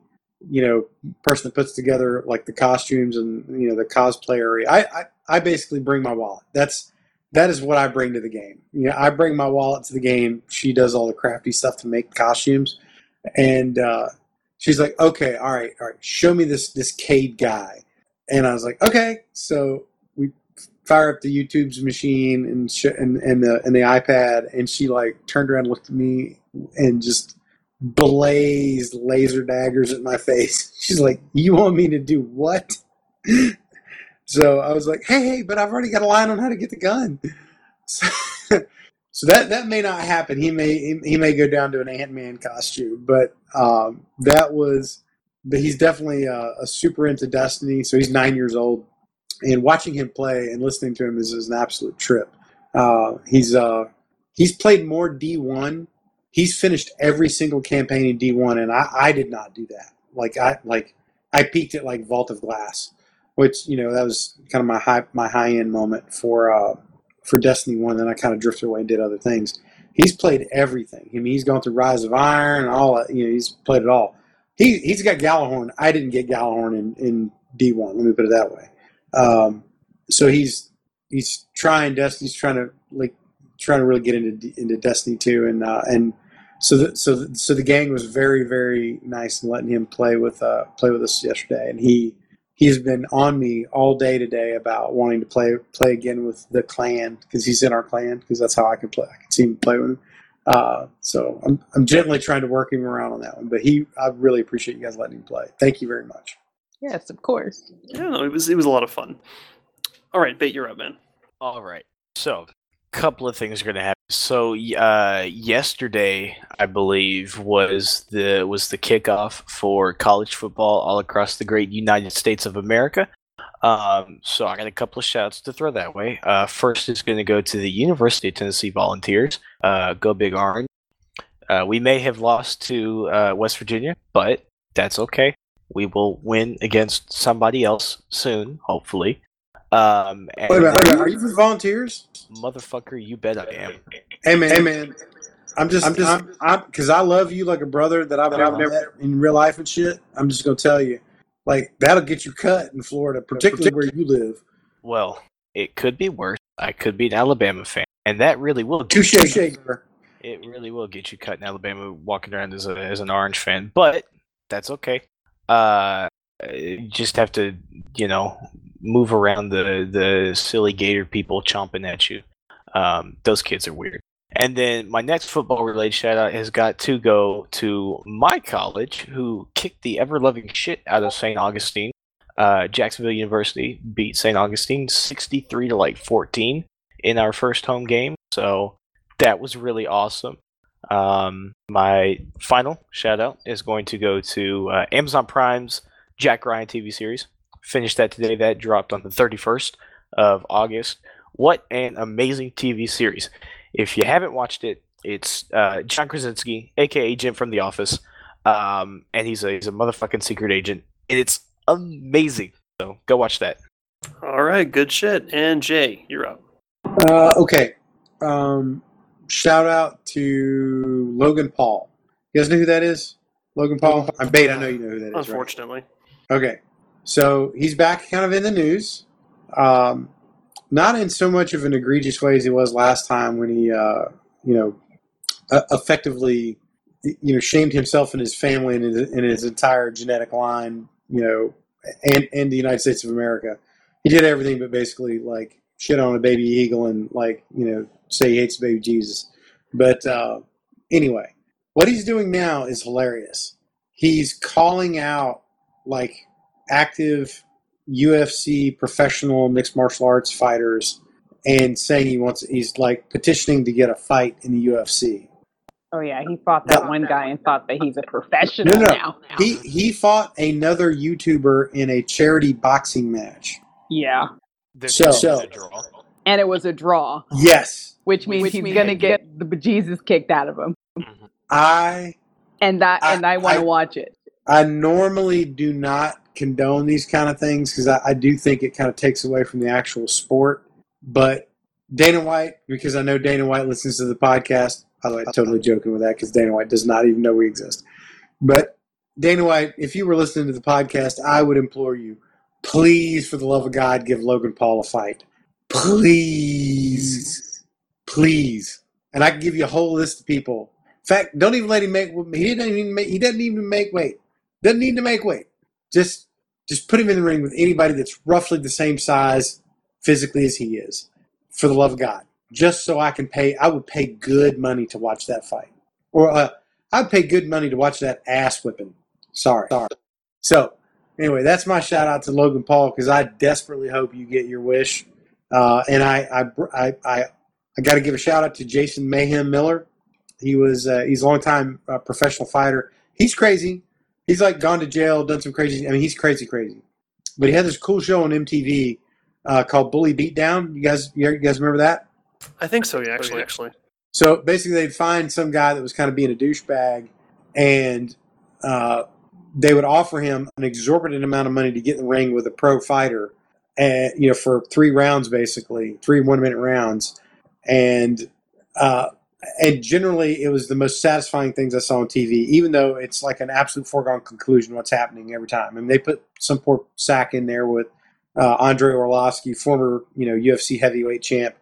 you know person that puts together like the costumes and you know the cosplay area I, I i basically bring my wallet. That's that is what i bring to the game. You know i bring my wallet to the game. She does all the crafty stuff to make costumes. And uh she's like okay all right all right show me this this Cayde guy. And i was like okay. So we fire up the YouTube's machine and sh- and and the and the iPad, and she like turned around, looked at me, and just blazed laser daggers at my face. She's like, "You want me to do what?" so I was like, "Hey, hey, but I've already got a line on how to get the gun." So, so that that may not happen. He may he, may go down to an Ant Man costume, but um, that was. But he's definitely uh, a super into Destiny. So he's nine years old and watching him play and listening to him is, is an absolute trip. Uh, he's uh, he's played more D1. He's finished every single campaign in D1, and I, I did not do that. Like I like I peaked at like Vault of Glass, which you know that was kind of my high my high end moment for uh, for Destiny One. Then I kind of drifted away and did other things. He's played everything. I mean, he's gone through Rise of Iron and all. You know, he's played it all. He he's got Gjallarhorn. I didn't get Gjallarhorn in in D1. Let me put it that way. Um, so he's he's trying Destiny's trying to like trying to really get into into Destiny two and uh, and so the, so the, so the gang was very very nice in letting him play with uh, play with us yesterday and he he's been on me all day today about wanting to play play again with the clan because he's in our clan because that's how I can play I can see him play with him. Uh, so I'm, I'm gently trying to work him around on that one, but he I really appreciate you guys letting him play. Thank you very much. Yes, of course. Yeah, no, it was it was a lot of fun. All right, bait, you're up, man. All right. So, couple of things are going to happen. So, uh, yesterday, I believe, was the was the kickoff for college football all across the great United States of America. Um, so, I got a couple of shouts to throw that way. Uh, first is going to go to the University of Tennessee Volunteers. Uh, go Big Orange. Uh, we may have lost to uh, West Virginia, but that's okay. We will win against somebody else soon, hopefully. Um, and Wait a minute, wait a minute, are you for volunteers? Motherfucker, you bet I am. Hey man, hey man. I'm just, I'm just, I'm, I'm, because I love you like a brother that I've never met in real life and shit. I'm just gonna tell you, like that'll get you cut in Florida, particularly where you live. Well, it could be worse. I could be an Alabama fan, and that really will get Touche, shaker. it really will get you cut in Alabama walking around as a as an orange fan. But that's okay. Uh, you just have to, you know, move around the the silly Gator people chomping at you. Um, those kids are weird. And then my next football related shout out has got to go to my college, who kicked the ever loving shit out of St. Augustine. Uh, Jacksonville University beat St. Augustine 63 to like 14 in our first home game. So that was really awesome. Um, my final shout out is going to go to uh, Amazon Prime's Jack Ryan TV series. Finished that today. That dropped on the 31st of August. What an amazing TV series! If you haven't watched it, it's uh, John Krasinski, aka Jim from The Office, um, and he's a he's a motherfucking secret agent, and it's amazing. So go watch that. All right, good shit. And Jay, you're up. Uh, okay. Um, shout out to Logan Paul. You guys know who that is? Logan Paul? I'm bait. I know you know who that is. Right? Unfortunately, Okay. So he's back kind of in the news. Um, not in so much of an egregious way as he was last time when he, uh, you know, uh, effectively, you know, shamed himself and his family and his, and his entire genetic line, you know, and, and the United States of America. He did everything but basically like shit on a baby eagle and like, you know, say he hates baby Jesus. But uh, anyway, what he's doing now is hilarious. He's calling out like active UFC professional mixed martial arts fighters and saying he wants he's like petitioning to get a fight in the UFC. Oh yeah, he fought that one guy and thought that he's a professional No, no. now. He he fought another YouTuber in a charity boxing match. Yeah, The- So- the so- draw. and it was a draw, Yes. which means Which he's means gonna he get the bejesus kicked out of him, mm-hmm. I and that I- and I want I- to watch it. I normally do not condone these kind of things because I, I do think it kind of takes away from the actual sport. But Dana White, because I know Dana White listens to the podcast. By the way, I'm totally joking with that because Dana White does not even know we exist. But Dana White, if you were listening to the podcast, I would implore you, please, for the love of God, give Logan Paul a fight. Please. Please. And I can give you a whole list of people. In fact, don't even let him make. He didn't even make. He doesn't even make weight. Doesn't need to make weight. Just, just put him in the ring with anybody that's roughly the same size physically as he is. For the love of God, just so I can pay. I would pay good money to watch that fight, or uh, I'd pay good money to watch that ass whipping. Sorry, sorry. So anyway, that's my shout out to Logan Paul because I desperately hope you get your wish. Uh, and I, I, I, I, I got to give a shout out to Jason Mayhem Miller. He was uh, he's a long time uh, professional fighter. He's crazy. He's like gone to jail, done some crazy. I mean, he's crazy, crazy. But he had this cool show on MTV uh, called Bully Beatdown. You guys, you guys remember that? I think so. Yeah, actually, actually. So basically, they'd find some guy that was kind of being a douchebag, and uh, they would offer him an exorbitant amount of money to get in the ring with a pro fighter, and you know, for three rounds, basically three one-minute rounds, and uh, and generally, it was the most satisfying things I saw on TV. Even though it's like an absolute foregone conclusion what's happening every time. I mean, they put some poor sack in there with uh, Andrei Arlovski, former you know UFC heavyweight champ,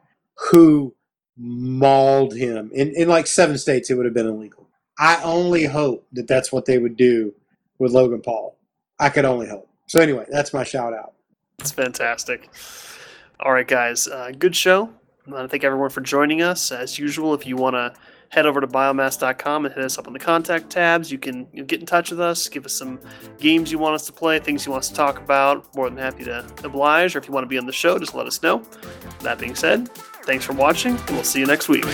who mauled him in, in like seven states it would have been illegal i only hope that that's what they would do with logan paul i could only hope so anyway that's my shout out It's fantastic. All right, guys. Uh, good show. I want to thank everyone for joining us. As usual, if you want to head over to biomass.com and hit us up on the contact tabs, you can you know, get in touch with us, give us some games you want us to play, things you want us to talk about. More than happy to oblige. Or if you want to be on the show, just let us know. That being said, thanks for watching, and we'll see you next week.